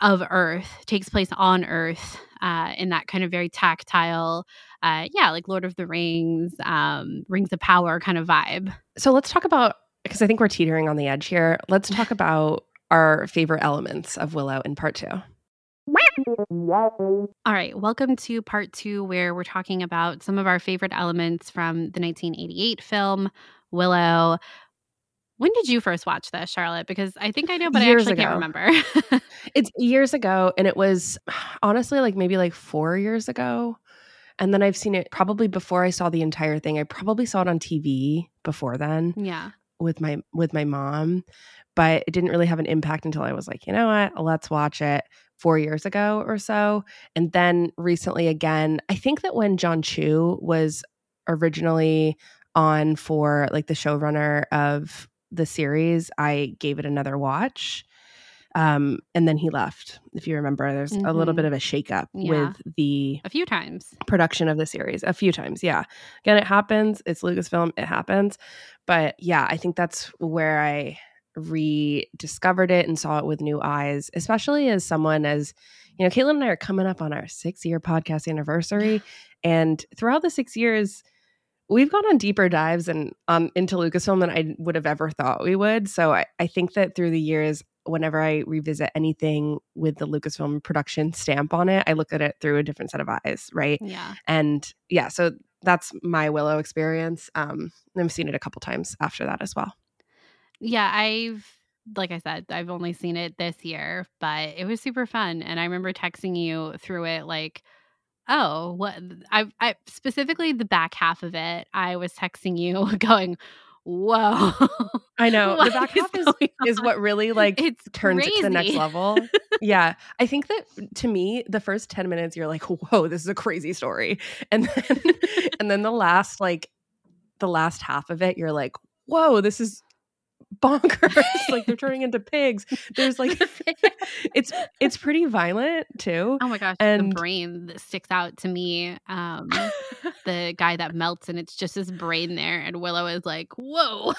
of Earth takes place on Earth uh, in that kind of very tactile, uh, yeah, like Lord of the Rings, um, Rings of Power kind of vibe. So let's talk about because I think we're teetering on the edge here. Let's talk about our favorite elements of Willow in part two. All right, welcome to part two, where we're talking about some of our favorite elements from the 1988 film Willow. When did you first watch this, Charlotte? Because I think I know, but years I actually ago. can't remember. it's years ago, and it was honestly like maybe like four years ago. And then I've seen it probably before I saw the entire thing. I probably saw it on TV before then. Yeah. With my with my mom. But it didn't really have an impact until I was like, you know what, let's watch it four years ago or so. And then recently again, I think that when Jon Chu was originally on for like the showrunner of the series, I gave it another watch. Um, and then he left. If you remember, there's mm-hmm. a little bit mm-hmm. of a shakeup yeah. with the a few times production of the series. A few times, yeah. Again, it happens. It's Lucasfilm. It happens. But yeah, I think that's where I rediscovered it and saw it with new eyes, especially as someone as you know, Caitlin and I are coming up on our six year podcast anniversary. And throughout the six years, we've gone on deeper dives and um, into Lucasfilm than I would have ever thought we would. So I, I think that through the years, whenever I revisit anything with the Lucasfilm production stamp on it, I look at it through a different set of eyes, right? Yeah. And yeah, so that's my Willow experience. Um, I've seen it a couple times after that as well. Yeah, I've like I said, I've only seen it this year, but it was super fun. And I remember texting you through it like oh, what I, I specifically the back half of it, I was texting you going, whoa. I know. the back half is, is what really like it's turns crazy. it to the next level. yeah. I think that mm, to me, the first 10 minutes, you're like, whoa, this is a crazy story. And then and then the last like the last half of it, you're like, whoa, this is bonkers. like they're turning into pigs. There's like it's it's pretty violent too. Oh my gosh, And- the brain that sticks out to me. Um, the guy that melts and it's just his brain there, and Willow is like, "Whoa!"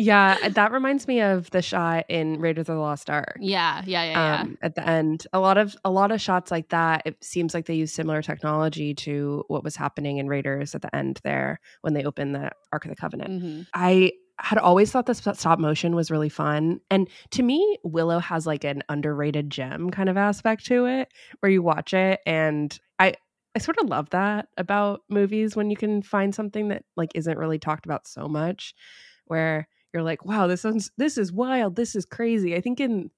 Yeah, that reminds me of the shot in Raiders of the Lost Ark. yeah, yeah, yeah, yeah. um, at the end. A lot of a lot of shots like that. It seems like they use similar technology to what was happening in Raiders at the end there when they open the Ark of the Covenant. Mhm. I had always thought the stop motion was really fun, and to me, Willow has like an underrated gem kind of aspect to it, where you watch it, and I. I sort of love that about movies when you can find something that like isn't really talked about so much where you're like, wow, this is this is wild, this is crazy. I think in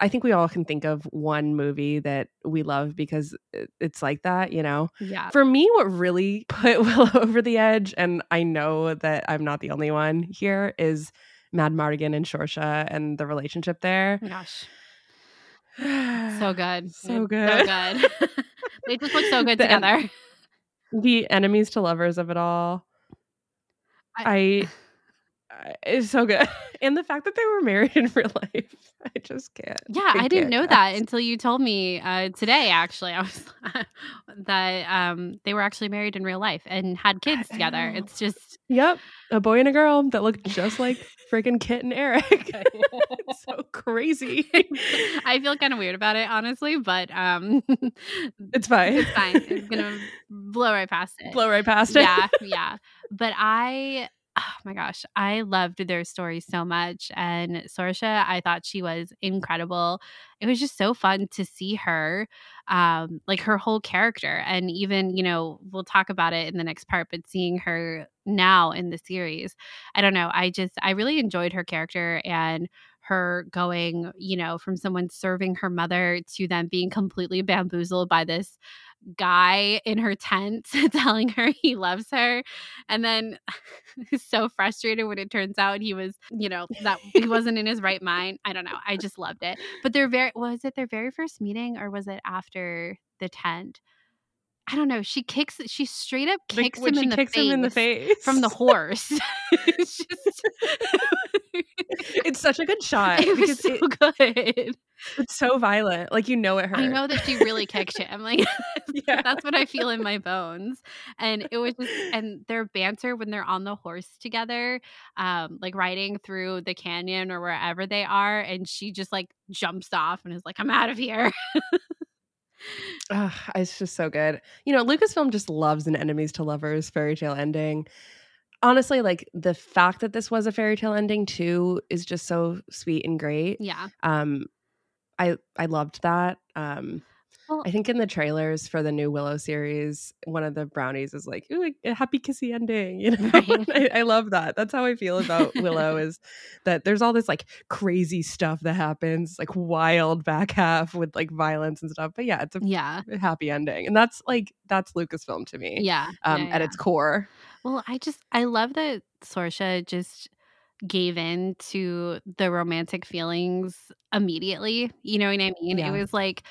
I think we all can think of one movie that we love because it's like that, you know. Yeah. For me, what really put Willow over the edge, and I know that I'm not the only one here, is Mad Mardigan and Sorsha and the relationship there. Oh gosh, so good, So good. so good. they just look so good The en- together. the enemies to lovers of it all. I, I it's so good, and the fact that they were married in real life, I just can't. Yeah, I didn't can't know that until you told me uh, today. Actually, I was that um, they were actually married in real life and had kids I together. It's just Yep, a boy and a girl that look just like freaking Kit and Airk. it's so crazy. I feel kind of weird about it, honestly, but um, It's fine. it's fine. It's gonna blow right past it. Blow right past it. yeah, yeah. But I, oh my gosh, I loved their story so much. And Sorsha, I thought she was incredible. It was just so fun to see her, um, like her whole character. And even, you know, we'll talk about it in the next part, but seeing her now in the series, I don't know. I just, I really enjoyed her character and her going, you know, from someone serving her mother to them being completely bamboozled by this guy in her tent telling her he loves her and then so frustrated when it turns out he was you know that he wasn't in his right mind i don't know i just loved it. But their very was it their very first meeting or was it after the tent i don't know she kicks she straight up kicks when him in the kicks face him in the face from the horse it's just it's such a good shot it was so it- good it's so violent. Like you know it hurt. i know that she really kicked him like Yeah. That's what I feel in my bones. And it was just and their banter when they're on the horse together, um, like riding through the canyon or wherever they are, and she just like jumps off and is like, I'm out of here. Ugh, it's just so good. You know, Lucasfilm just loves an enemies to lovers fairy tale ending. Honestly, like the fact that this was a fairy tale ending too is just so sweet and great. yeah. Um I I loved that. Um Well- I think in the trailers for the new Willow series, one of the brownies is like, "Ooh, a happy kissy ending." You know, Right. I, I love that. That's how I feel about Willow. is that there's all this like crazy stuff that happens, like wild back half with like violence and stuff. But yeah, it's a Yeah. happy ending and that's like that's lucasfilm to me Yeah. um yeah, at yeah. its core Well, I just I love that Sorsha just gave in to the romantic feelings immediately. You know what I mean? Yeah. It was like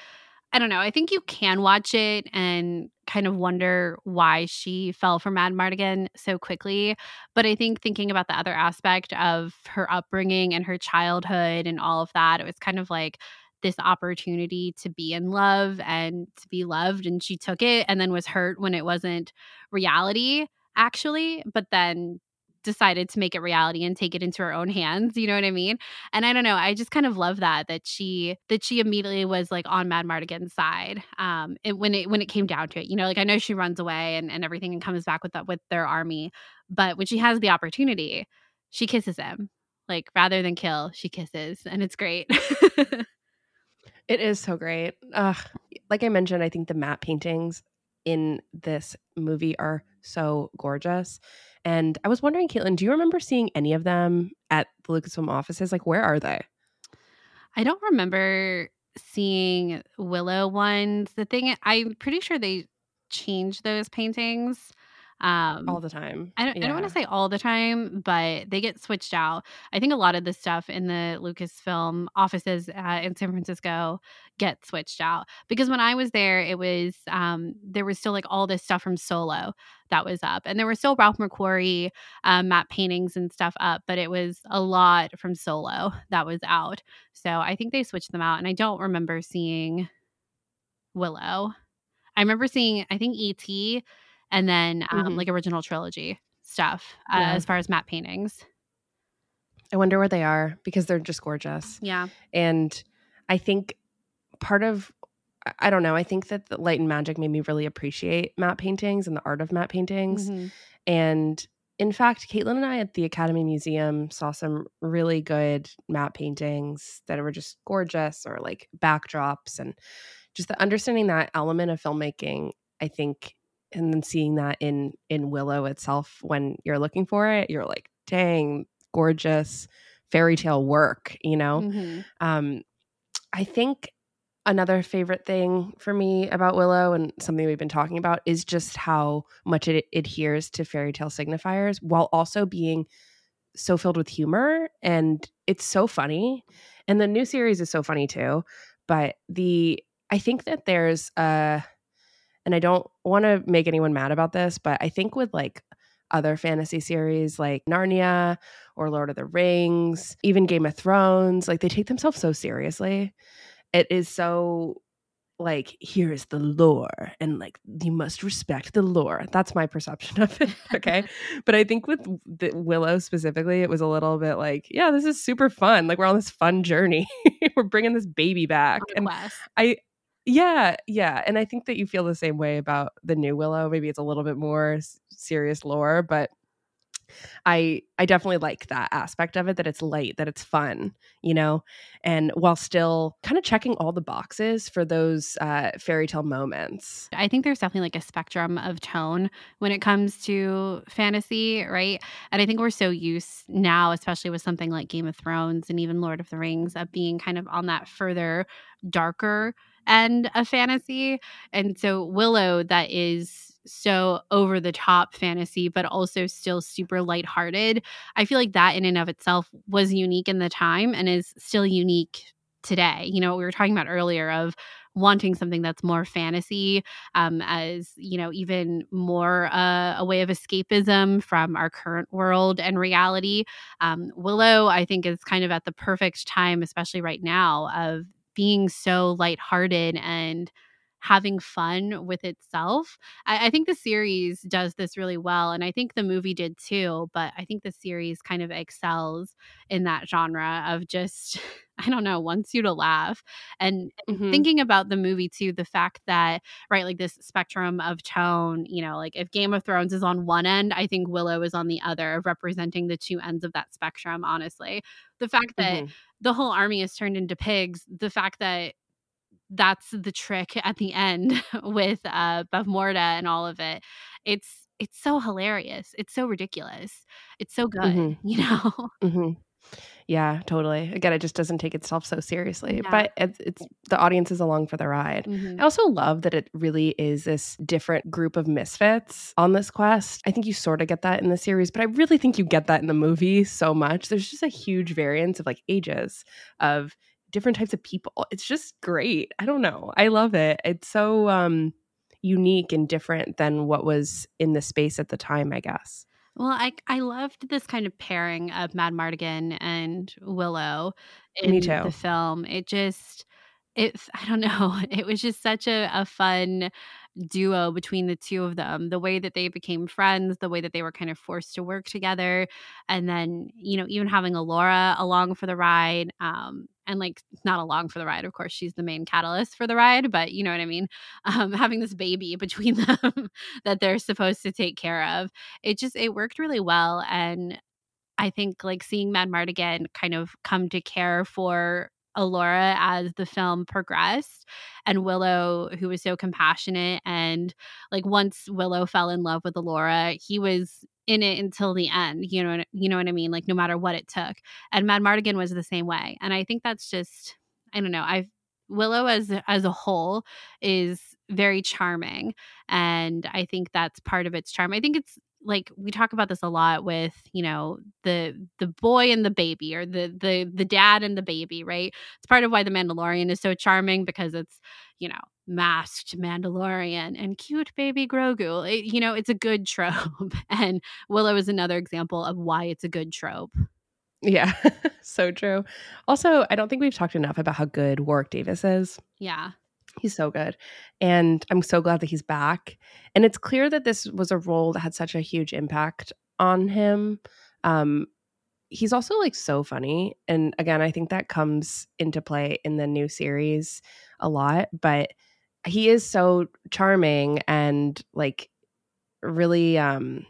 I don't know. I think you can watch it and kind of wonder why she fell for Mad Mardigan so quickly. But I think thinking about the other aspect of her upbringing and her childhood and all of that, it was kind of like this opportunity to be in love and to be loved. And she took it and then was hurt when it wasn't reality actually, but then decided to make it reality and take it into her own hands you know what i mean and i don't know i just kind of love that that she that she immediately was like on mad mardigan's side um it, when it when it came down to it you know like i know she runs away and, and everything and comes back with that with their army but when she has the opportunity she kisses him like rather than kill she kisses and it's great it is so great Ugh. like i mentioned i think the matte paintings in this movie are so gorgeous and i was wondering caitlin do you remember seeing any of them at the lucasfilm offices like where are they I don't remember seeing Willow ones. The thing I'm pretty sure they changed those paintings. Um, all the time. I don't, I don't want to say all the time, but they get switched out. I think a lot of the stuff in the Lucasfilm offices uh, in San Francisco get switched out because when I was there, it was um, there was still like all this stuff from Solo that was up, and there were still Ralph McQuarrie um, matte paintings and stuff up, but it was a lot from Solo that was out. So I think they switched them out, and I don't remember seeing Willow. I remember seeing I think ET and then um, Mhm. like original trilogy stuff uh, Yeah. as far as matte paintings. I wonder where they are because they're just gorgeous. Yeah. And I think part of I- don't know, I think that the light and magic made me really appreciate matte paintings and the art of matte paintings. Mhm. And in fact, Caitlin and I at the Academy Museum saw some really good matte paintings that were just gorgeous or like backdrops and just the understanding that element of filmmaking, I think, and then seeing that in in Willow itself when you're looking for it, you're like, dang, gorgeous fairy tale work, you know? Mhm. Um, I think another favorite thing for me about Willow and something we've been talking about is just how much it adheres to fairy tale signifiers while also being so filled with humor and it's so funny. And the new series is so funny too. But the I think that there's a and I don't want to make anyone mad about this, but I think with like other fantasy series like Narnia or Lord of the Rings, even Game of Thrones, like they take themselves so seriously. It is so like here is the lore and like you must respect the lore. That's my perception of it, okay? but I think with the Willow specifically, it was a little bit like, yeah, this is super fun. Like we're on this fun journey. we're bringing this baby back. And. I yeah, yeah, and I think that you feel the same way about the new Willow. Maybe it's a little bit more serious lore, but I I definitely like that aspect of it that it's light, that it's fun, you know, and while still kind of checking all the boxes for those uh, fairy tale moments. I think there's definitely like a spectrum of tone when it comes to fantasy, right? And I think we're so used now, especially with something like Game of Thrones and even Lord of the Rings, of being kind of on that further darker end of fantasy. And so Willow, that is so over the top fantasy, but also still super lighthearted. I feel like that in and of itself was unique in the time and is still unique today. You know, we were talking about earlier of wanting something that's more fantasy um, as you know even more uh, a way of escapism from our current world and reality um, willow i think is kind of at the perfect time especially right now of being so lighthearted and having fun with itself I, I think the series does this really well and i think the movie did too but i think the series kind of excels in that genre of just i don't know wants you to laugh and Mhm. thinking about the movie too the fact that right like this spectrum of tone you know like if game of thrones is on one end i think willow is on the other representing the two ends of that spectrum honestly the fact that Mhm. the whole army is turned into pigs the fact that that's the trick at the end with uh Bavmorda and all of it it's it's so hilarious it's so ridiculous it's so good Mhm. you know Mhm. Yeah, totally. Again, it just doesn't take itself so seriously, Yeah. but it's, it's the audience is along for the ride. Mhm. I also love that it really is this different group of misfits on this quest. I think you sort of get that in the series, but I really think you get that in the movie so much. There's just a huge variance of like ages, of different types of people. It's just great. I don't know. I love it. It's so um unique and different than what was in the space at the time, I guess. Well, I I loved this kind of pairing of Mad Mardigan and Willow Me in too. the film. It just it I don't know. It was just such a, a fun duo between the two of them. The way that they became friends, the way that they were kind of forced to work together, and then you know even having Elora along for the ride. Um, and like not along for the ride, of course, she's the main catalyst for the ride, but you know what I mean. Um, having this baby between them that they're supposed to take care of it just it worked really well and i think like seeing mad mardigan kind of come to care for Elora as the film progressed and Willow who was so compassionate and like once Willow fell in love with Elora he was in it until the end you know you know what I mean like no matter what it took and Mad Mardigan was the same way and I think that's just I don't know I've Willow as as a whole is very charming and I think that's part of its charm. I think it's like we talk about this a lot with you know the the boy and the baby or the the the dad and the baby right it's part of why the mandalorian is so charming because it's you know masked mandalorian and cute baby grogu it, you know it's a good trope and willow is another example of why it's a good trope Yeah, so true. Also, I don't think we've talked enough about how good Warwick Davis is. yeah He's so good. And I'm so glad that he's back. And it's clear that this was a role that had such a huge impact on him. Um, he's also like so funny. And again, I think that comes into play in the new series a lot. But he is so charming and like really um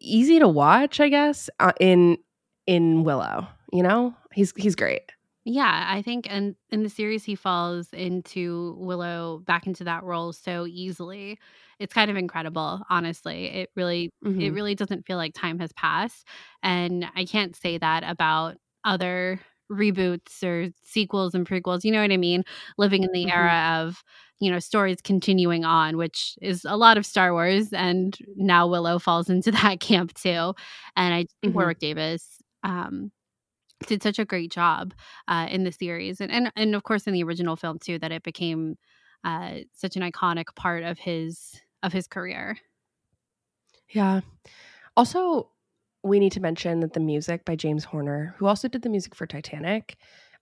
easy to watch, I guess, uh, in in Willow. You know, he's he's great. Yeah, I think and in the series he falls into Willow back into that role so easily. It's kind of incredible, honestly. It really it Mhm. really doesn't feel like time has passed. And I can't say that about other reboots or sequels and prequels. You know what I mean? Living in the Mhm. era of, you know, stories continuing on, which is a lot of Star Wars and now Willow falls into that camp too. And I think Mhm. Warwick Davis um did such a great job uh, in the series and, and and of course in the original film too that it became uh, such an iconic part of his of his career Yeah. Also, we need to mention that the music by James Horner, who also did the music for Titanic,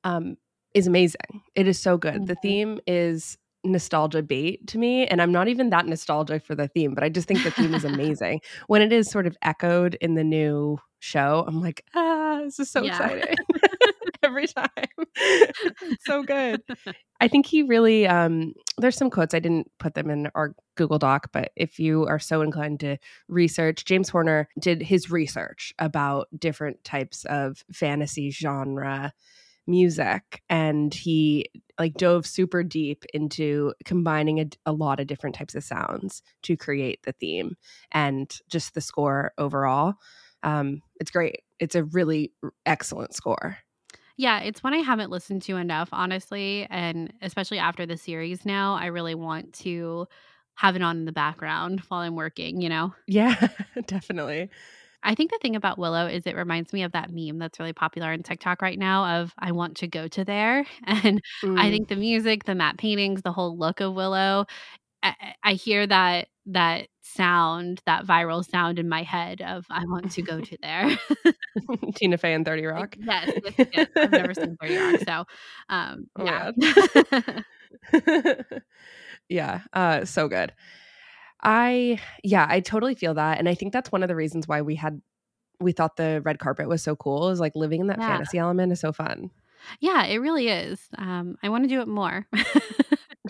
um, is amazing. It is so good. The Mhm. theme is nostalgia bait to me, and I'm not even that nostalgic for the theme, but I just think the theme is amazing. when it is sort of echoed in the new show, I'm like, ah, this is so Yeah. exciting. Every time. so good. I think he really um there's some quotes I didn't put them in our Google Doc, but if you are so inclined to research, James Horner did his research about different types of fantasy genre music and he like dove super deep into combining a, a lot of different types of sounds to create the theme and just the score overall um it's great it's a really excellent score yeah it's one i haven't listened to enough honestly and especially after the series now i really want to have it on in the background while i'm working you know yeah definitely I think the thing about Willow is it reminds me of that meme that's really popular on TikTok right now of I want to go to there. And I Mm. think the music, the matte paintings, the whole look of Willow, I, I I hear that that sound, that viral sound in my head of I want to go to there. Tina Fey and 30 Like, Rock. yes, yes, yes. I've never seen 30 Rock, so um Oh yeah. yeah, uh, so good. I yeah, I totally feel that, and I think that's one of the reasons why we had we thought the red carpet was so cool. Is like living in that Yeah. fantasy element is so fun. yeah, it really is. Um I want to do it more.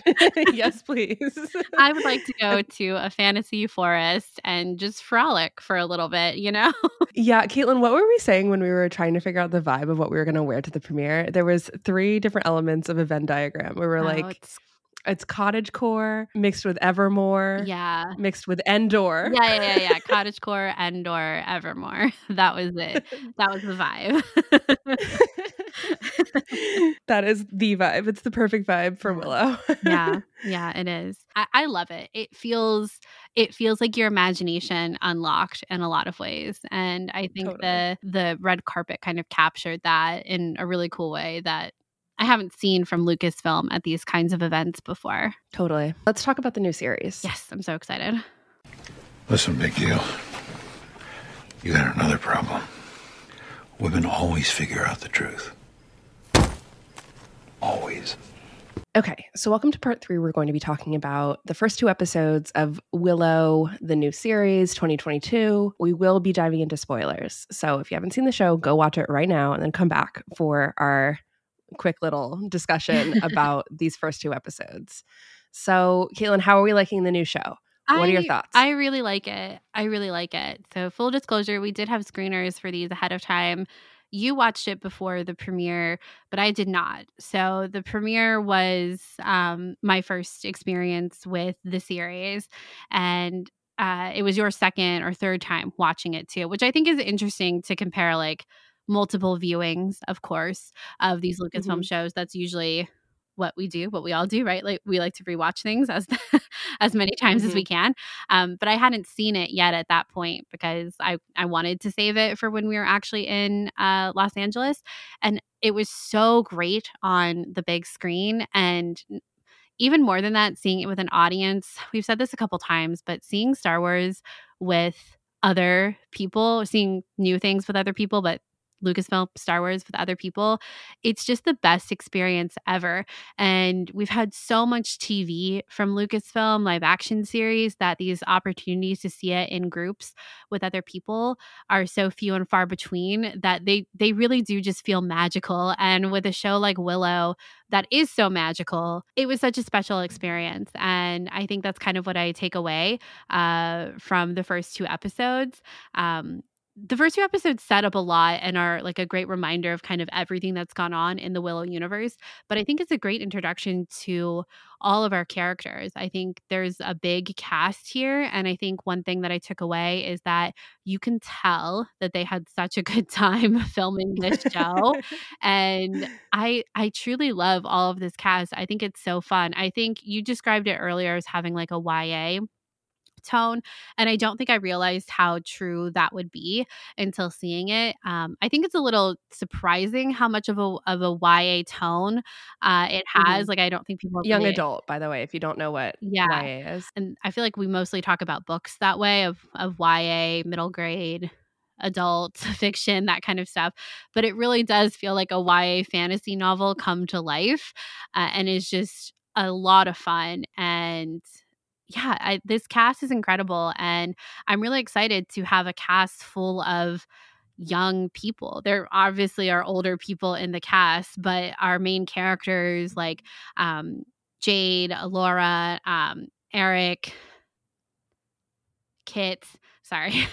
yes, please. I would like to go to a fantasy forest and just frolic for a little bit, you know? Yeah, Caitlin, what were we saying when we were trying to figure out the vibe of what we were going to wear to the premiere? There was three different elements of a Venn diagram. We were Oh, like, it's it's cottage core mixed with Evermore, yeah. mixed with Endor. Yeah, yeah, yeah, yeah. Cottagecore, Endor, Evermore. That was it. That was the vibe. that is the vibe. It's the perfect vibe for Willow. yeah, yeah, it is. I, I love it. It feels it feels like your imagination unlocked in a lot of ways, and I think Totally. the the red carpet kind of captured that in a really cool way that I haven't seen from Lucasfilm at these kinds of events before. totally. Let's talk about the new series. Yes, I'm so excited. Listen, big deal. You got another problem. Women always figure out the truth. Always. Okay, so welcome to part three. We're going to be talking about the first two episodes of Willow, the new series 2022. We will be diving into spoilers. So if you haven't seen the show, go watch it right now and then come back for our quick little discussion about these first two episodes. So, Caitlin, how are we liking the new show? What are your I- thoughts? I really like it. I really like it. So, full disclosure, we did have screeners for these ahead of time. You watched it before the premiere, but I did not. So, the premiere was um, my first experience with the series. And uh, it was your second or third time watching it too, which I think is interesting to compare like multiple viewings, of course, of these Lucasfilm Mhm. shows. That's usually what we do, what we all do, right? Like we like to rewatch things as as many times as we can. Um, but I hadn't seen it yet at that point because I I wanted to save it for when we were actually in uh, Los Angeles, and it was so great on the big screen and. Even more than that, seeing it with an audience. We've said this a couple times, but seeing Star Wars with other people, seeing new things with other people, but Lucasfilm Star Wars with other people, it's just the best experience ever. And we've had so much TV from Lucasfilm live action series that these opportunities to see it in groups with other people are so few and far between that they they really do just feel magical. And with a show like Willow that is so magical, it was such a special experience. And I think that's kind of what I take away uh, from the first two episodes. Um, the first two episodes set up a lot and are like a great reminder of kind of everything that's gone on in the Willow universe. But I think it's a great introduction to all of our characters. I think there's a big cast here. And I think one thing that I took away is that you can tell that they had such a good time filming this show and i i truly love all of this cast i think it's so fun i think you described it earlier as having like a ya tone and i don't think i realized how true that would be until seeing it um, i think it's a little surprising how much of a of a ya tone uh, it has like i don't think people Young really- adult, by the way, if you don't know what Yeah. YA is. and I feel like we mostly talk about books that way of of YA, middle grade, adult fiction, that kind of stuff. But it really does feel like a YA fantasy novel come to life, uh, and is just a lot of fun. And yeah, I, this cast is incredible, and I'm really excited to have a cast full of young people. There obviously are older people in the cast, but our main characters like um, Jade, Laura, um, Airk, Kit, sorry,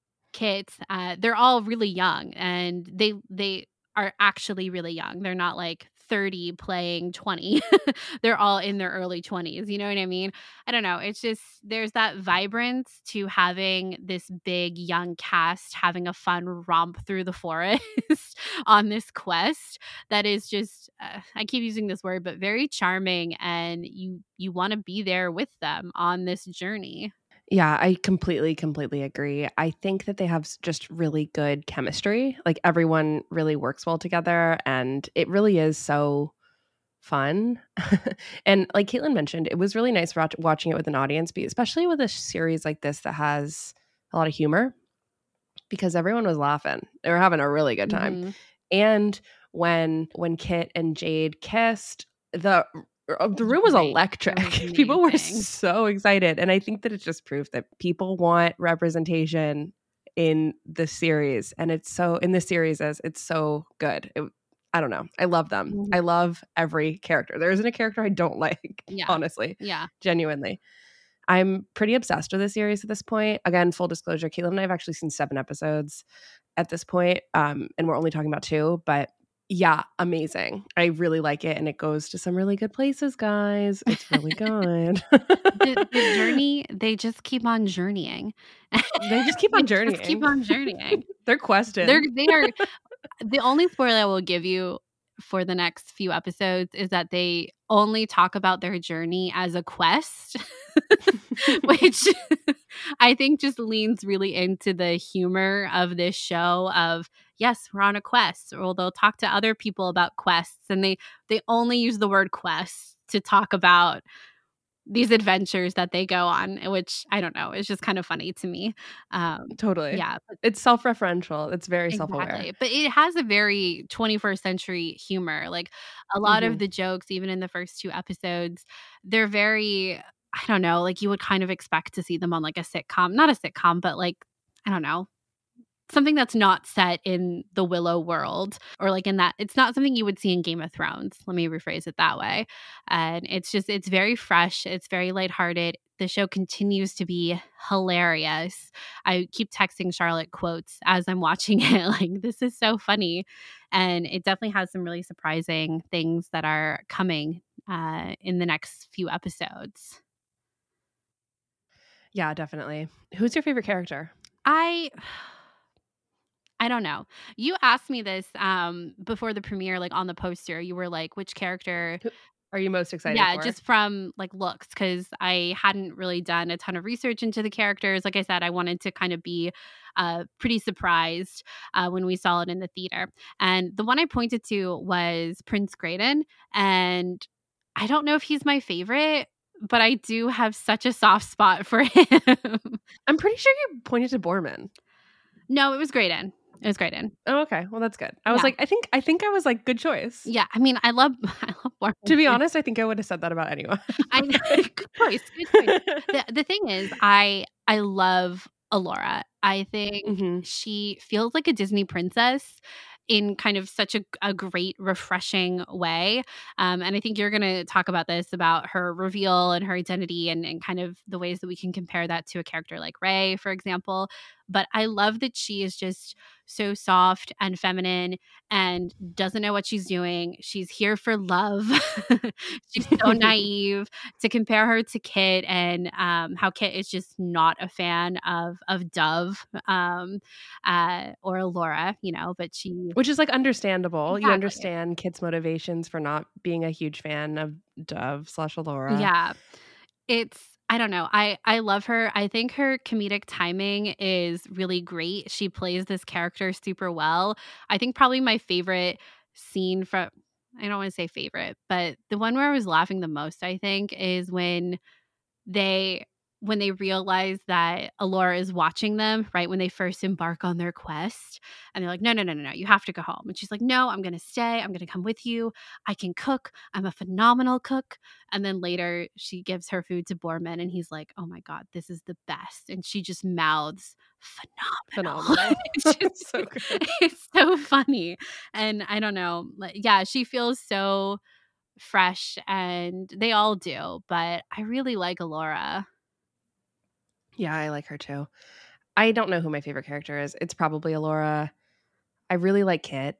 Kit, uh, they're all really young and they they are actually really young. They're not like 30 playing 20. they're all in their early 20s. You know what I mean? I don't know. It's just there's that vibrance to having this big young cast having a fun romp through the forest on this quest that is just uh, I keep using this word but very charming and you you want to be there with them on this journey. Yeah, I completely, completely agree. I think that they have just really good chemistry. Like everyone really works well together, and it really is so fun. and like Caitlin mentioned, it was really nice watch- watching it with an audience, especially with a series like this that has a lot of humor, because everyone was laughing. They were having a really good time. Mhm. And when when Kit and Jade kissed, the the room was electric. was people were so excited, and I think that it just proved that people want representation in the series, and it's so in the series as it's so good. It, I don't know. I love them. Mhm. I love every character. There isn't a character I don't like. Yeah. honestly, Yeah. genuinely. I'm pretty obsessed with the series at this point. Again, full disclosure, Caitlin and I have actually seen seven episodes at this point, um, and we're only talking about two. But yeah, amazing. I really like it, and it goes to some really good places, guys. It's really good. The, the journey, they just keep on journeying. They just keep on They just keep journeying. on journeying. They're questions. They're they are the only spoiler I will give you for the next few episodes is that they only talk about their journey as a quest, which I think just leans really into the humor of this show of yes, we're on a quest, or they'll talk to other people about quests and they they only use the word quest to talk about these adventures that they go on, which I don't know, is just kind of funny to me. Um, totally. yeah, but It's self-referential. It's very self-aware. But it has a very 21st century humor. Like a lot Mhm. of the jokes, even in the first two episodes, they're very, I don't know, like you would kind of expect to see them on like a sitcom, not a sitcom, but like, I don't know, something that's not set in the Willow world or like in that, it's not something you would see in Game of Thrones. Let me rephrase it that way. And it's just, it's very fresh, it's very lighthearted. The show continues to be hilarious. I keep texting Charlotte quotes as I'm watching it. Like, this is so funny. And it definitely has some really surprising things that are coming uh, in the next few episodes. Yeah, definitely. Who's your favorite character? I. I don't know. You asked me this um before the premiere, like on the poster. You were like, which character Are you most excited yeah, for? just from like looks because I hadn't really done a ton of research into the characters. Like I said, I wanted to kind of be uh, pretty surprised uh, when we saw it in the theater. And the one I pointed to was Prince Graydon, and I don't know if he's my favorite, but I do have such a soft spot for him. I'm pretty sure you pointed to Boorman. no, it was Graydon. It was Graydon. Oh, okay. Well, that's good. I was Yeah. like, I think, I think I was like, good choice. Yeah, I mean, I love, I love Warren. To be honest, I think I would have said that about anyone. I good choice. Good choice. the, the thing is i i love elora i think Mhm. she feels like a disney princess in kind of such a, a great refreshing way um, and i think you're going to talk about this about her reveal and her identity and, and kind of the ways that we can compare that to a character like Rey for example but i love that she is just so soft and feminine and doesn't know what she's doing she's here for love she's so naive to compare her to Kit and um, how Kit is just not a fan of of Dove um, uh, or Laura, you know, but she Which is like understandable. You understand Kit's motivations for not being a huge fan of Dove slash Laura. yeah, it's I don't know. I I love her. I think her comedic timing is really great. She plays this character super well. I think probably my favorite scene from I don't want to say favorite, but the one where I was laughing the most, I think, is when they when they realize that Elora is watching them, right? When they first embark on their quest. And they're like, no, no, no, no, no, you have to go home. And she's like, no, I'm going to stay. I'm going to come with you. I can cook. I'm a phenomenal cook. And then later she gives her food to Boorman and he's like, oh my God, this is the best. And she just mouths, phenomenal. Phenomenal. it's, just, So good. it's so funny. And I don't know. like, Yeah, she feels so fresh and they all do. But I really like Elora. Yeah, I like her too. I don't know who my favorite character is. It's probably Elora. I really like Kit.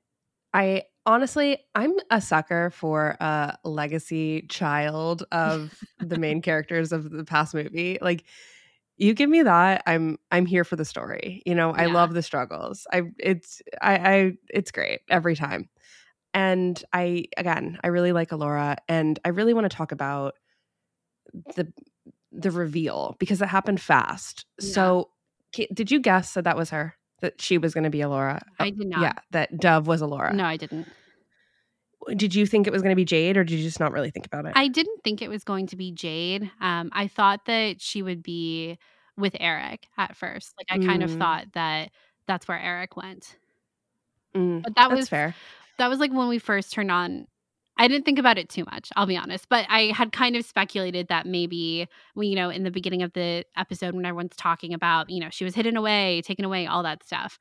I honestly, I'm a sucker for a legacy child of the main characters of the past movie. Like you give me that, I'm I'm here for the story. You know, I Yeah. love the struggles. I it's I I it's great every time. And I again, I really like Elora and I really want to talk about the the reveal because it happened fast. Yeah. So, did you guess that that was her? That she was going to be Elora? I did not. Yeah, that Dove was Elora. No, I didn't. Did you think it was going to be Jade, or did you just not really think about it? I didn't think it was going to be Jade. Um, I thought that she would be with Airk at first. Like I kind of Mm. thought that that's where Airk went. Mm, But that was fair. that was like when we first turned on. I didn't think about it too much, I'll be honest. But I had kind of speculated that maybe, you know, in the beginning of the episode when everyone's talking about, you know, she was hidden away, taken away, all that stuff,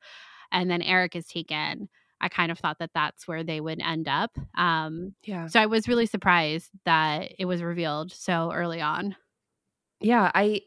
and then Airk is taken. I kind of thought that that's where they would end up. Um, Yeah, so I was really surprised that it was revealed so early on. yeah. I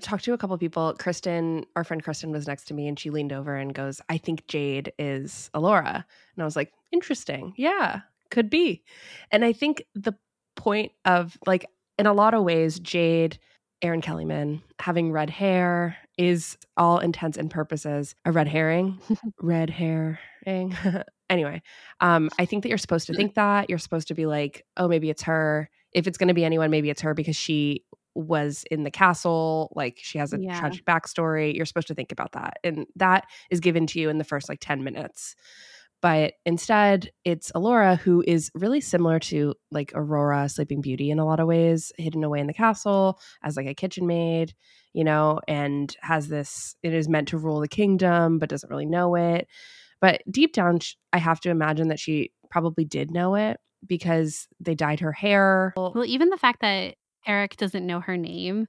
talked to a couple people. Kristen, our friend Kristen, was next to me, and she leaned over and goes, "I think Jade is Elora," and I was like, "Interesting. Yeah, could be." And I think the point of like, in a lot of ways, Jade. Erin Kellyman having red hair is all intents and purposes a red herring. red herring. anyway, um, I think that you're supposed to think that. You're supposed to be like, oh, maybe it's her. If it's going to be anyone, maybe it's her because she was in the castle. Like she has a Yeah. tragic backstory. You're supposed to think about that. And that is given to you in the first like 10 minutes. But instead, it's Elora who is really similar to like Aurora, Sleeping Beauty in a lot of ways, hidden away in the castle as like a kitchen maid, you know, and has this, it is meant to rule the kingdom, but doesn't really know it. But deep down, I have to imagine that she probably did know it because they dyed her hair. Well, even the fact that Airk doesn't know her name,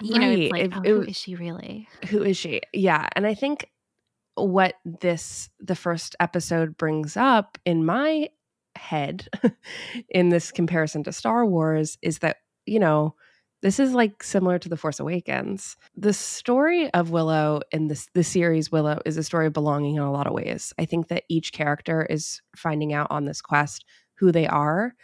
you know, it's like, If oh, it who is she really? who is she yeah and i think what this the first episode brings up in my head in this comparison to star wars is that you know this is like similar to the force awakens. The story of willow in this the series willow is a story of belonging in a lot of ways. I think that each character is finding out on this quest who they are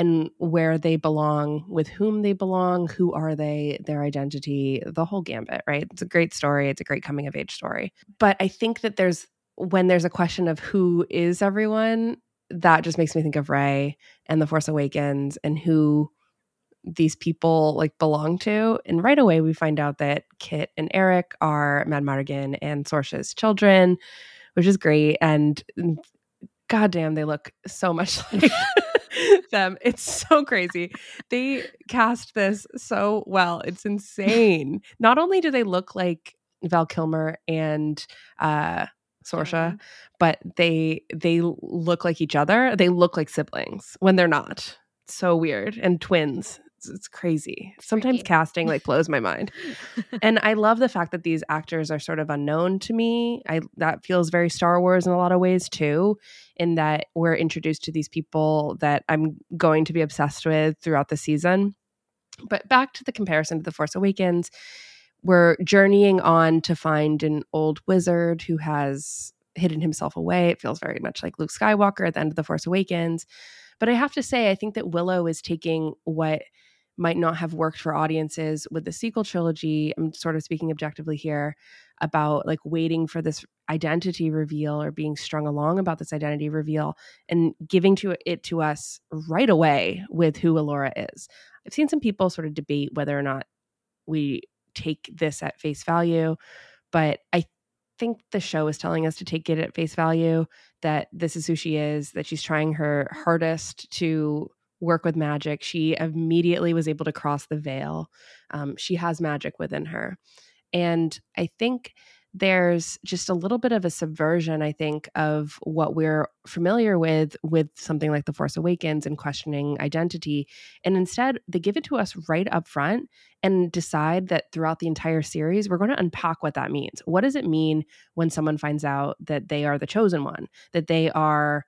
and where they belong, with whom they belong, who are they, their identity, the whole gambit, right? It's a great story. It's a great coming of age story. But I think that there's when there's a question of who is everyone, that just makes me think of Rey and The Force Awakens and who these people like belong to. And right away we find out that Kit and Airk are Madmartigan and Sorsha's children, which is great. And mm, goddamn, they look so much like them. It's so crazy. They cast this so well. It's insane. Not only do they look like Val Kilmer and uh Sorsha, but they they look like each other. They look like siblings when they're not. so weird and twins. It's, it's crazy. Sometimes Freaky. casting like blows my mind. and I love the fact that these actors are sort of unknown to me. I that feels very Star Wars in a lot of ways too, in that we're introduced to these people that I'm going to be obsessed with throughout the season. But back to the comparison to The Force Awakens, we're journeying on to find an old wizard who has hidden himself away. It feels very much like Luke Skywalker at the end of The Force Awakens. But I have to say, I think that Willow is taking what might not have worked for audiences with the sequel trilogy. I'm sort of speaking objectively here about like waiting for this identity reveal or being strung along about this identity reveal and giving to it to us right away with who Elora is. I've seen some people sort of debate whether or not we take this at face value, but I think the show is telling us to take it at face value that this is who she is, that she's trying her hardest to work with magic. She immediately was able to cross the veil. Um, she has magic within her. And I think there's just a little bit of a subversion, I think, of what we're familiar with with something like The Force Awakens and questioning identity. And instead, they give it to us right up front and decide that throughout the entire series, we're going to unpack what that means. What does it mean when someone finds out that they are the chosen one, that they are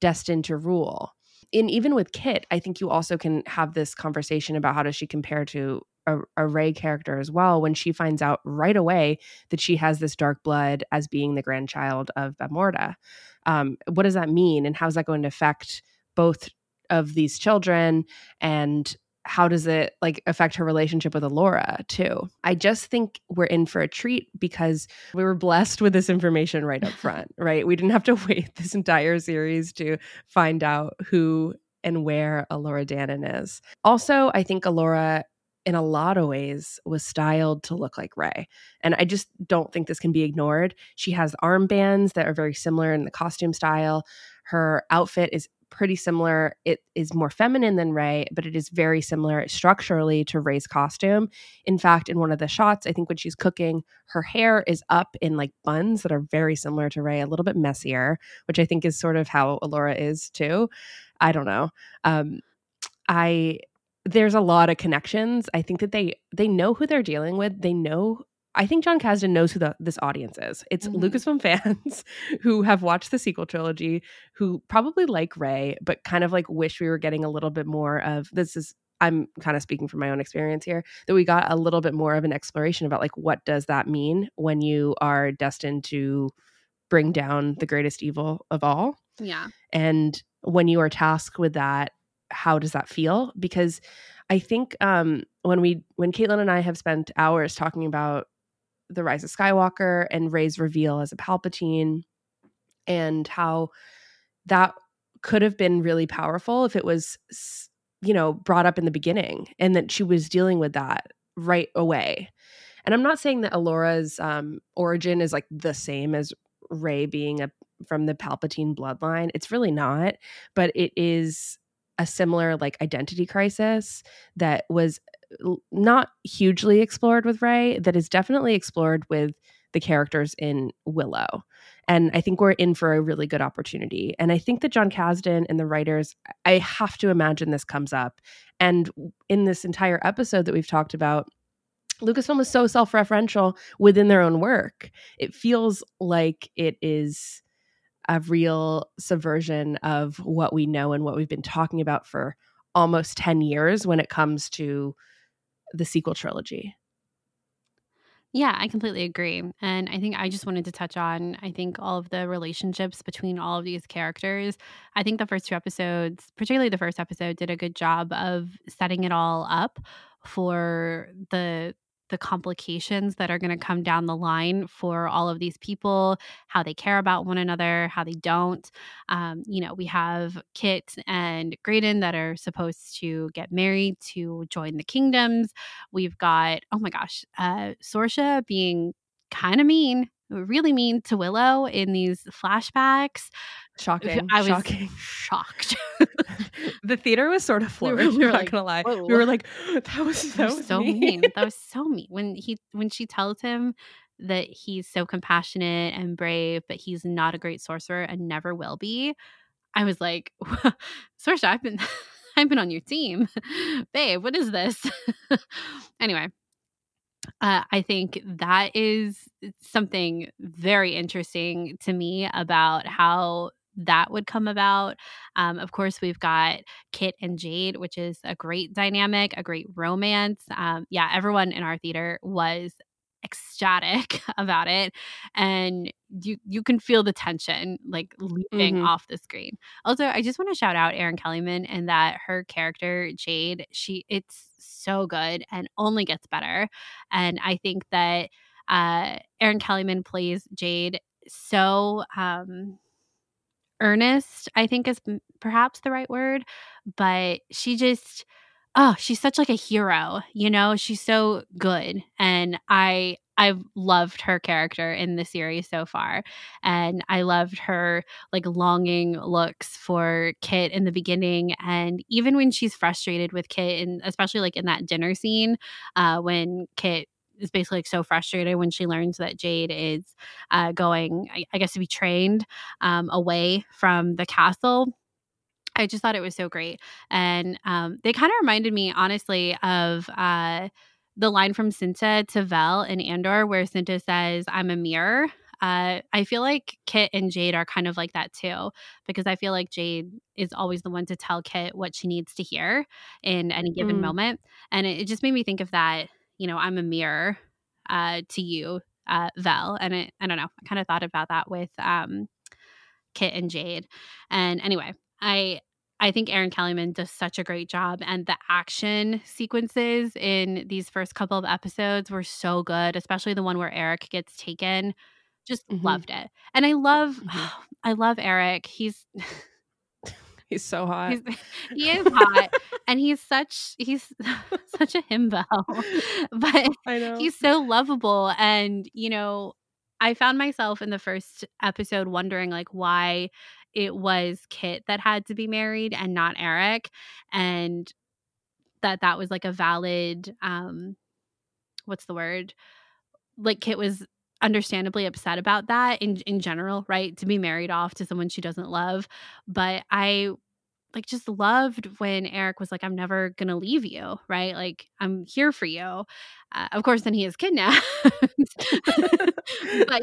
destined to rule? And even with Kit, I think you also can have this conversation about how does she compare to a, a Rey character as well when she finds out right away that she has this dark blood as being the grandchild of Bavmorda. Um, what does that mean, and how is that going to affect both of these children? And how does it like affect her relationship with Elora too? I just think we're in for a treat because we were blessed with this information right up front, right? We didn't have to wait this entire series to find out who and where Elora Danan is. Also, I think Elora in a lot of ways was styled to look like Rey. And I just don't think this can be ignored. She has armbands that are very similar in the costume style. Her outfit is pretty similar. It is more feminine than Rey, but it is very similar structurally to Rey's costume. In fact, in one of the shots, I think when she's cooking, her hair is up in like buns that are very similar to Rey, a little bit messier, which I think is sort of how Elora is too. I don't know. Um, I there's a lot of connections. I think that they they know who they're dealing with. They know I think Jon Kasdan knows who the, this audience is. It's Mhm. Lucasfilm fans who have watched the sequel trilogy, who probably like Rey, but kind of like wish we were getting a little bit more of this is I'm kind of speaking from my own experience here that we got a little bit more of an exploration about like what does that mean when you are destined to bring down the greatest evil of all Yeah. and when you are tasked with that how does that feel because i think um when we when caitlin and i have spent hours talking about the rise of skywalker and rey's reveal as a palpatine and how that could have been really powerful if it was you know brought up in the beginning and that she was dealing with that right away. And i'm not saying that elora's um origin is like the same as rey being a from the palpatine bloodline. It's really not but it is a similar like identity crisis that was uh, not hugely explored with rey that is definitely explored with the characters in willow. And i think we're in for a really good opportunity. And i think that jon kasdan and the writers i have to imagine this comes up. And in this entire episode that we've talked about lucasfilm is so self-referential within their own work. It feels like it is a real subversion of what we know and what we've been talking about for almost 10 years when it comes to the sequel trilogy. Yeah, I completely agree. And I think I just wanted to touch on, I think, all of the relationships between all of these characters. I think the first two episodes, particularly the first episode, did a good job of setting it all up for the the complications that are going to come down the line for all of these people, how they care about one another, how they don't. Um, you know, we have Kit and Graydon that are supposed to get married to join the kingdoms. We've got, oh my gosh, uh, Sorsha being kind of mean really mean to Willow in these flashbacks. Shocking. I was shocking. shocked. the theater was sort of We were- floored. we were I'm not like, gonna lie. "Whoa." We were like, that was That that was so mean. mean. That was so mean. When he when she tells him that he's so compassionate and brave, but he's not a great sorcerer and never will be, I was like, Sorsha, I've been I've been on your team. Babe, what is this? anyway. Uh, I think that is something very interesting to me about how that would come about. Um, of course, we've got Kit and Jade, which is a great dynamic, a great romance. Um, yeah, everyone in our theater was ecstatic about it and you you can feel the tension like leaping Mhm. off the screen also i just want to shout out erin kellyman and that her character jade she it's so good and only gets better and i think that uh erin kellyman plays jade so um earnest i think is perhaps the right word but she just oh she's such like a hero you know? She's so good and i i've loved her character in the series so far and i loved her like longing looks for kit in the beginning and even when she's frustrated with kit and especially like in that dinner scene uh when kit is basically like so frustrated when she learns that jade is uh, going I, I guess to be trained um, away from the castle I just thought it was so great. And um, they kind of reminded me, honestly, of uh, the line from Cinta to Vel in Andor, where Cinta says, I'm a mirror. Uh, I feel like Kit and Jade are kind of like that too, because I feel like Jade is always the one to tell Kit what she needs to hear in any given Mm. moment. And it, it just made me think of that, you know, I'm a mirror uh, to you, uh, Vel. And it, I don't know, I kind of thought about that with um, Kit and Jade. And anyway, I I think Erin Kellyman does such a great job, and the action sequences in these first couple of episodes were so good, especially the one where Airk gets taken. Just Mhm. loved it, and I love, Mhm. I love Airk. He's He's so hot. he's he is hot, and he's such he's such a himbo, but I know. he's so lovable and you know i found myself in the first episode wondering like why it was kit that had to be married and not airk and that that was like a valid um what's the word? Like kit was understandably upset about that in in general right? To be married off to someone she doesn't love but i like just loved when Airk was like, I'm never gonna leave you, right? Like I'm here for you. Uh, of course, then he is kidnapped, but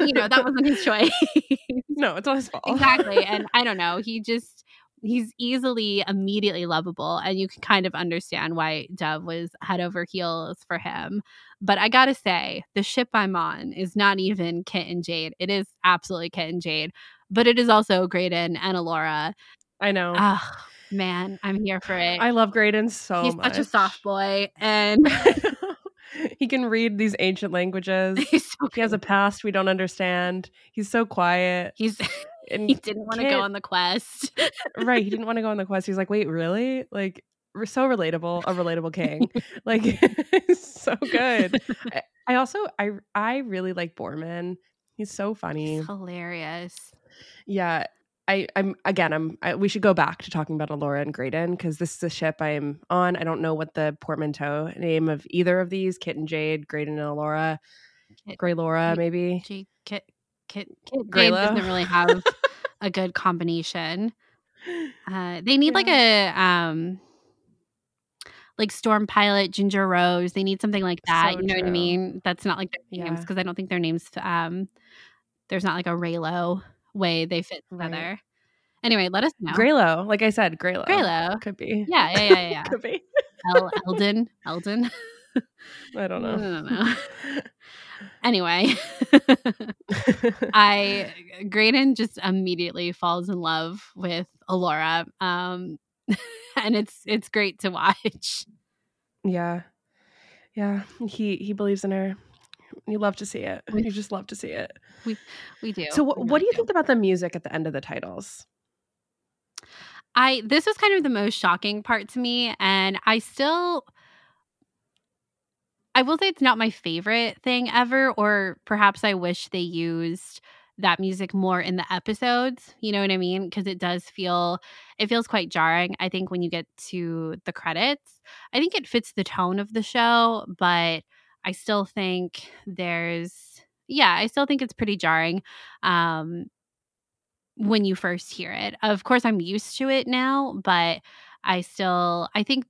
you know that wasn't his choice. no, it's not his fault. exactly, and I don't know. He just he's easily immediately lovable, and you can kind of understand why Dove was head over heels for him. But I gotta say, the ship I'm on is not even Kit and Jade. It is absolutely Kit and Jade, but it is also Graydon and Elora. I know. Oh man, I'm here for it. I love Graydon so much. He's much. such a soft boy, and he can read these ancient languages. he's so He has a past we don't understand. He's so quiet. He's And he didn't want to go on the quest. right, he didn't want to go on the quest. He's like, wait, really? Like, we're so relatable, a relatable king. like, so good. I, I also, I, I really like Boorman. He's so funny. He's hilarious. Yeah. I, I'm again. I'm. I, we should go back to talking about Elora and Graydon because this is a ship I'm on. I don't know what the portmanteau name of either of these: Kit and Jade, Graydon and Elora, Kit- Gray Laura, Kit- maybe. Gee, Kit Kit Kit Jade doesn't really have a good combination. Uh, they need like a um like Storm Pilot, Ginger Rose. They need something like that. So you know what I mean? That's not like their names Yeah. because I don't think their names. Um, there's not like a Reylo way they fit Right. together. Anyway, let us know. Graylo, like I said, Graylo. Graylo. could be. Yeah, yeah, yeah, yeah. could be. El- Eldon, Eldon. I don't know. I don't know. Anyway, I Graydon just immediately falls in love with Elora, um, and it's it's great to watch. yeah, Yeah, he he believes in her. You love to see it. We- You just love to see it. We we do. So, what, We what do you think about the music at the end of the titles? I this was kind of the most shocking part to me, and I still I will say it's not my favorite thing ever, or perhaps I wish they used that music more in the episodes. You know what I mean? Because it does feel it feels quite jarring. I think when you get to the credits, I think it fits the tone of the show, but I still think there's yeah, I still think it's pretty jarring. Um when you first hear it. Of course, I'm used to it now, but I still I think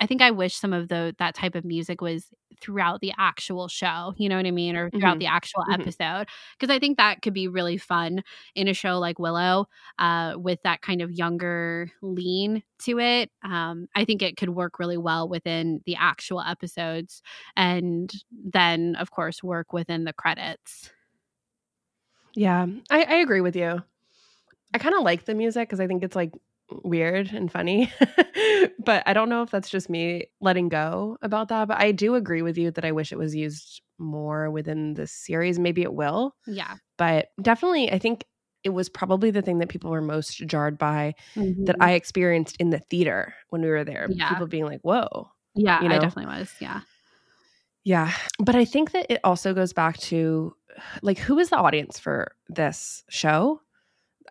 I think I wish some of the that type of music was throughout the actual show, you know what I mean, or throughout Mhm. the actual Mhm. episode because I think that could be really fun in a show like Willow, uh, with that kind of younger lean to it. Um, I think it could work really well within the actual episodes, and then of course work within the credits. Yeah, I, I agree with you. I kind of like the music because I think it's like weird and funny, but I don't know if that's just me letting go about that. But I do agree with you that I wish it was used more within the series. Maybe it will, Yeah, but definitely, I think it was probably the thing that people were most jarred by that Mhm. I experienced in the theater when we were there. Yeah. People being like, "Whoa." yeah, you I definitely was. Yeah. Yeah. But I think that it also goes back to like who is the audience for this show?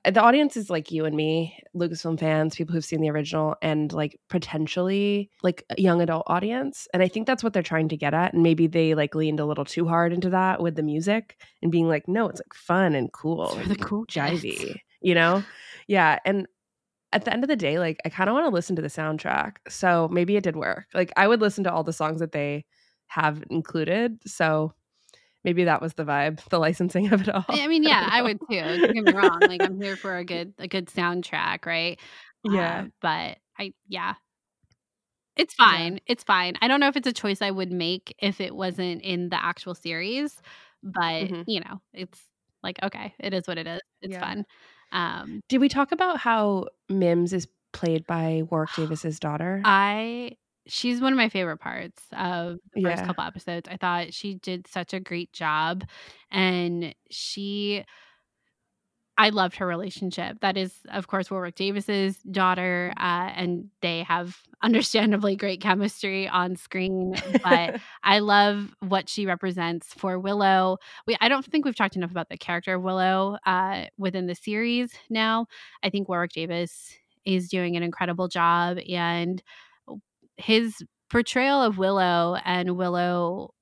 Uh, the audience is like you and me, Lucasfilm fans, people who've seen the original, and like potentially like a young adult audience. And I think that's what they're trying to get at. And maybe they like leaned a little too hard into that with the music and being like, no, it's like fun and cool, It's for the cool kids. jivey, you know? Yeah. And at the end of the day, like I kind of want to listen to the soundtrack. So maybe it did work. Like I would listen to all the songs that they have included. So maybe that was the vibe, the licensing of it all. I mean, yeah, I would too. Don't get me wrong. Like I'm here for a good a good soundtrack, right? Yeah. Uh, but I yeah. It's Yeah. fine. It's fine. I don't know if it's a choice I would make if it wasn't in the actual series, but Mhm. you know, it's like okay, it is what it is. It's Yeah. fun. Um Did we talk about how Mims is played by Warwick Davis's daughter? I she's one of my favorite parts of the first Yeah. couple episodes. I thought she did such a great job and she I loved her relationship. That is, of course, Warwick Davis's daughter, uh, and they have understandably great chemistry on screen. But I love what she represents for Willow. We I don't think we've talked enough about the character of Willow uh, within the series. Now, I think Warwick Davis is doing an incredible job, and his portrayal of Willow and Willow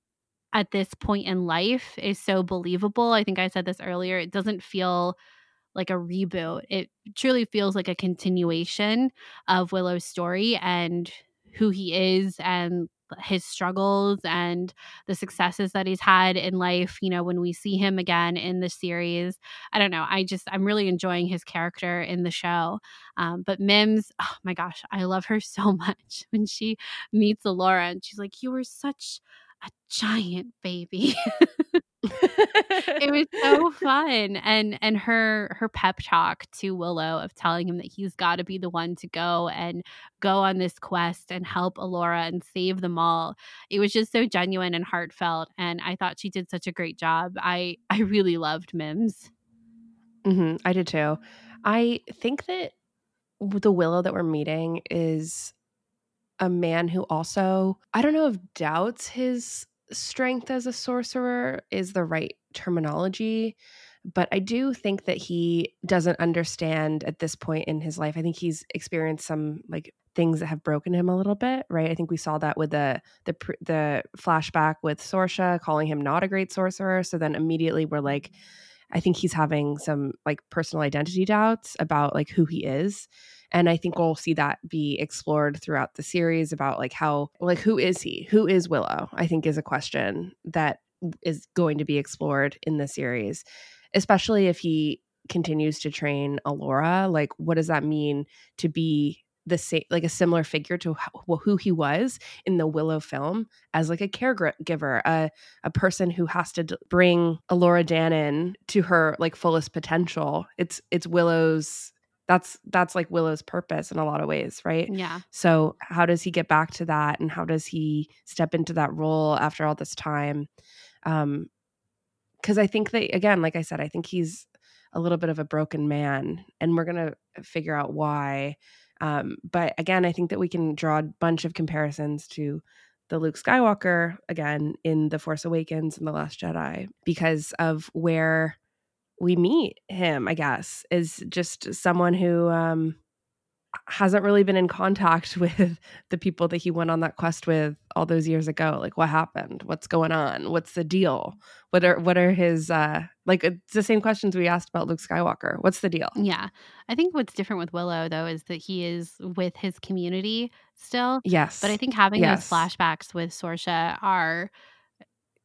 at this point in life is so believable. I think I said this earlier. It doesn't feel like a reboot. It truly feels like a continuation of Willow's story and who he is and his struggles and the successes that he's had in life. You know, when we see him again in the series, I don't know. I just, I'm really enjoying his character in the show. Um, but Mims, oh my gosh, I love her so much when she meets Elora and she's like, You were such a giant baby. it was so fun and and her her pep talk to willow of telling him that he's got to be the one to go and go on this quest and help elora and save them all. It was just so genuine and heartfelt and i thought she did such a great job. I i really loved mims. Hmm I did too. I think that the Willow that we're meeting is a man who also, I don't know if doubts his strength as a sorcerer is the right terminology, but I do think that he doesn't understand at this point in his life. I think he's experienced some like things that have broken him a little bit, right? I think we saw that with the the the flashback with Sorsha calling him not a great sorcerer. So then immediately we're like, mm-hmm. I think he's having some like personal identity doubts about like who he is. And I think we'll see that be explored throughout the series about like how like who is he? Who is Willow? I think is a question that is going to be explored in the series, especially if he continues to train Elora. Like what does that mean to be the same like a similar figure to who he was in the Willow film as like a caregiver, a a person who has to bring Elora Danan to her like fullest potential. It's it's Willow's That's that's like Willow's purpose in a lot of ways, right? Yeah. So how does he get back to that and how does he step into that role after all this time? Um cuz I think that again, like I said, I think he's a little bit of a broken man and we're going to figure out why. Um but again, I think that we can draw a bunch of comparisons to the Luke Skywalker again in The Force Awakens and The Last Jedi because of where we meet him, I guess, is just someone who um, hasn't really been in contact with the people that he went on that quest with all those years ago. Like, what happened? What's going on? What's the deal? What are what are his uh, like? It's the same questions we asked about Luke Skywalker. What's the deal? Yeah. I think what's different with Willow though is that he is with his community still. Yes, But I think having Yes. those flashbacks with Sorsha are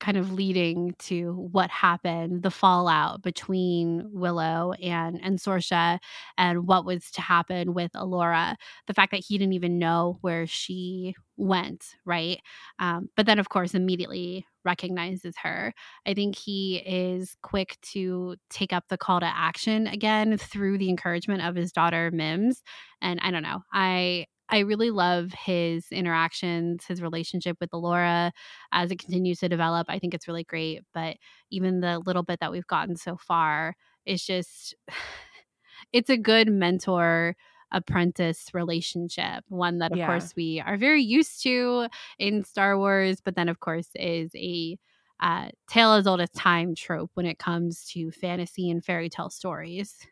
kind of leading to what happened, the fallout between Willow and and Sorsha and what was to happen with Elora. The fact that he didn't even know where she went, right? Um, but then of course immediately recognizes her. I think he is quick to take up the call to action again through the encouragement of his daughter Mims. And I don't know. I I really love his interactions, his relationship with Elora as it continues to develop. I think it's really great. But even the little bit that we've gotten so far is just, it's a good mentor apprentice relationship. One that, of Yeah. course, we are very used to in Star Wars, but then, of course, is a uh, tale as old as time trope when it comes to fantasy and fairy tale stories.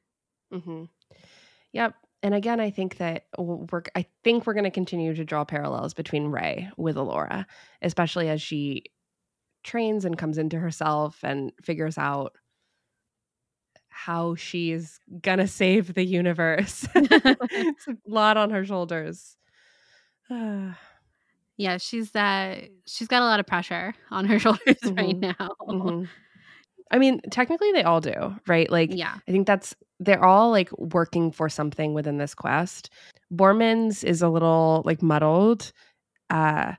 Mm-hmm. Yep. And again, I think that we're I think we're going to continue to draw parallels between Rey with Elora, especially as she trains and comes into herself and figures out how she's gonna save the universe. it's a lot on her shoulders. Yeah, she's uh she's got a lot of pressure on her shoulders right Mhm. now. Mhm. I mean, technically they all do, right? Like Yeah. I think that's they're all like working for something within this quest. Boorman's is a little like muddled. Uh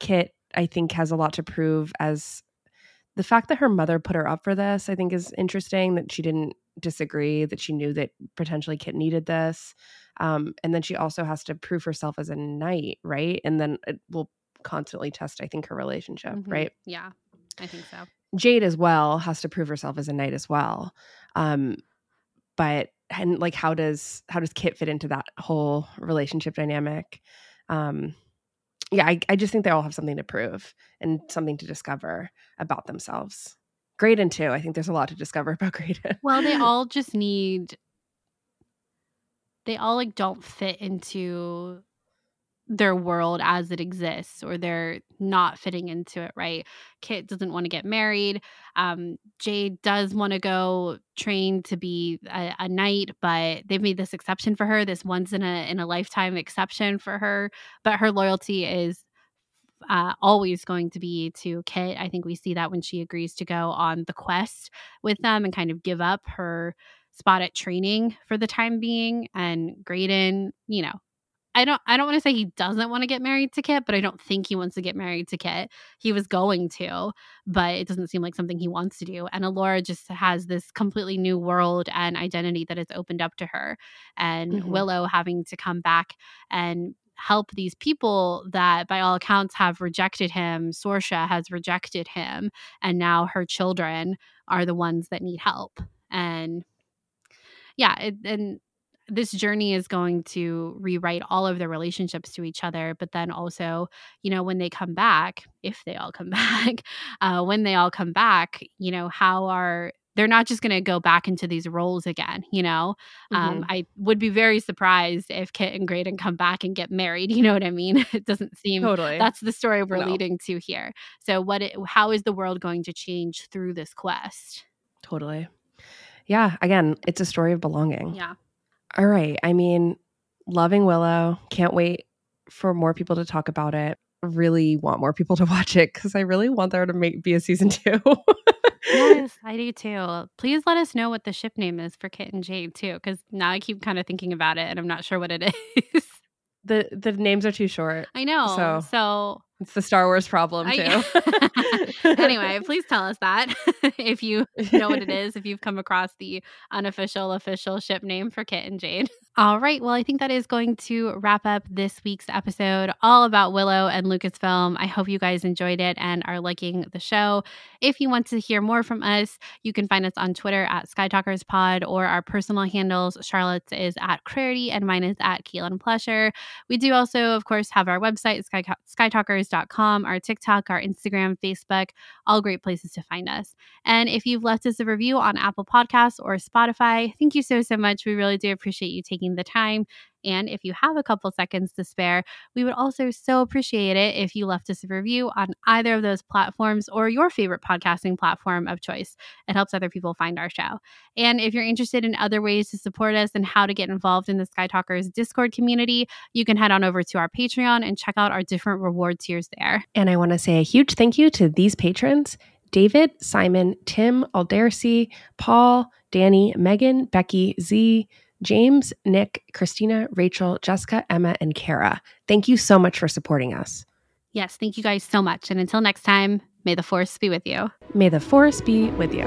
Kit, I think, has a lot to prove as the fact that her mother put her up for this, I think is interesting that she didn't disagree, that she knew that potentially Kit needed this. Um, and then she also has to prove herself as a knight, right? And then it will constantly test, I think, her relationship, Mhm. right? Yeah. I think so. Jade as well has to prove herself as a knight as well. Um, but and like how does how does Kit fit into that whole relationship dynamic? Um, yeah, I, I just think they all have something to prove and something to discover about themselves. Graydon too. I think there's a lot to discover about Graydon. Well, they all just need they all like don't fit into their world as it exists or they're not fitting into it right kit doesn't want to get married um jade does want to go train to be a, a knight but they've made this exception for her this once in a in a lifetime exception for her but her loyalty is uh, always going to be to Kit. I think we see that when she agrees to go on the quest with them and kind of give up her spot at training for the time being. And Graydon, you know, I don't I don't want to say he doesn't want to get married to Kit, but I don't think he wants to get married to Kit. He was going to, but it doesn't seem like something he wants to do. And Elora just has this completely new world and identity that has opened up to her. And Mhm. Willow having to come back and help these people that by all accounts have rejected him. Sorsha has rejected him and now her children are the ones that need help. And yeah, it, and this journey is going to rewrite all of their relationships to each other but then also you know when they come back if they all come back uh, when they all come back you know how are they're not just going to go back into these roles again you know um, i would be very surprised if kit and graydon come back and get married you know what i mean it doesn't seem totally. that's the story we're No. leading to here so what it, how is the world going to change through this quest totally. Yeah. Again, it's a story of belonging. yeah All right. I mean, loving Willow. Can't wait for more people to talk about it. Really want more people to watch it because I really want there to make be a season two. yes, I do too. Please let us know what the ship name is for Kit and Jade too, because now I keep kind of thinking about it and I'm not sure what it is. the the names are too short. I know. So, So, It's the Star Wars problem too. I- anyway, please tell us that if you know what it is, if you've come across the unofficial official ship name for Kit and Jade. All right. Well, I think that is going to wrap up this week's episode all about Willow and Lucasfilm. I hope you guys enjoyed it and are liking the show. If you want to hear more from us, you can find us on Twitter at SkyTalkersPod or our personal handles. Charlotte's is at Clarity and mine is at Keelan Plusher. We do also, of course, have our website, sky, skytalkers.com, our TikTok, our Instagram, Facebook, all great places to find us. And if you've left us a review on Apple Podcasts or Spotify, thank you so, so much. We really do appreciate you taking taking the time. And if you have a couple seconds to spare, we would also so appreciate it if you left us a review on either of those platforms or your favorite podcasting platform of choice. It helps other people find our show. And if you're interested in other ways to support us and how to get involved in the Sky Talkers Discord community, you can head on over to our Patreon and check out our different reward tiers there. And I want to say a huge thank you to these patrons. David, Simon, Tim, Aldersi, Paul, Danny, Megan, Becky, Z, James, Nick, Christina, Rachel, Jessica, Emma, and Kara. Thank you so much for supporting us. Yes, thank you guys so much. And until next time, may the force be with you. May the force be with you.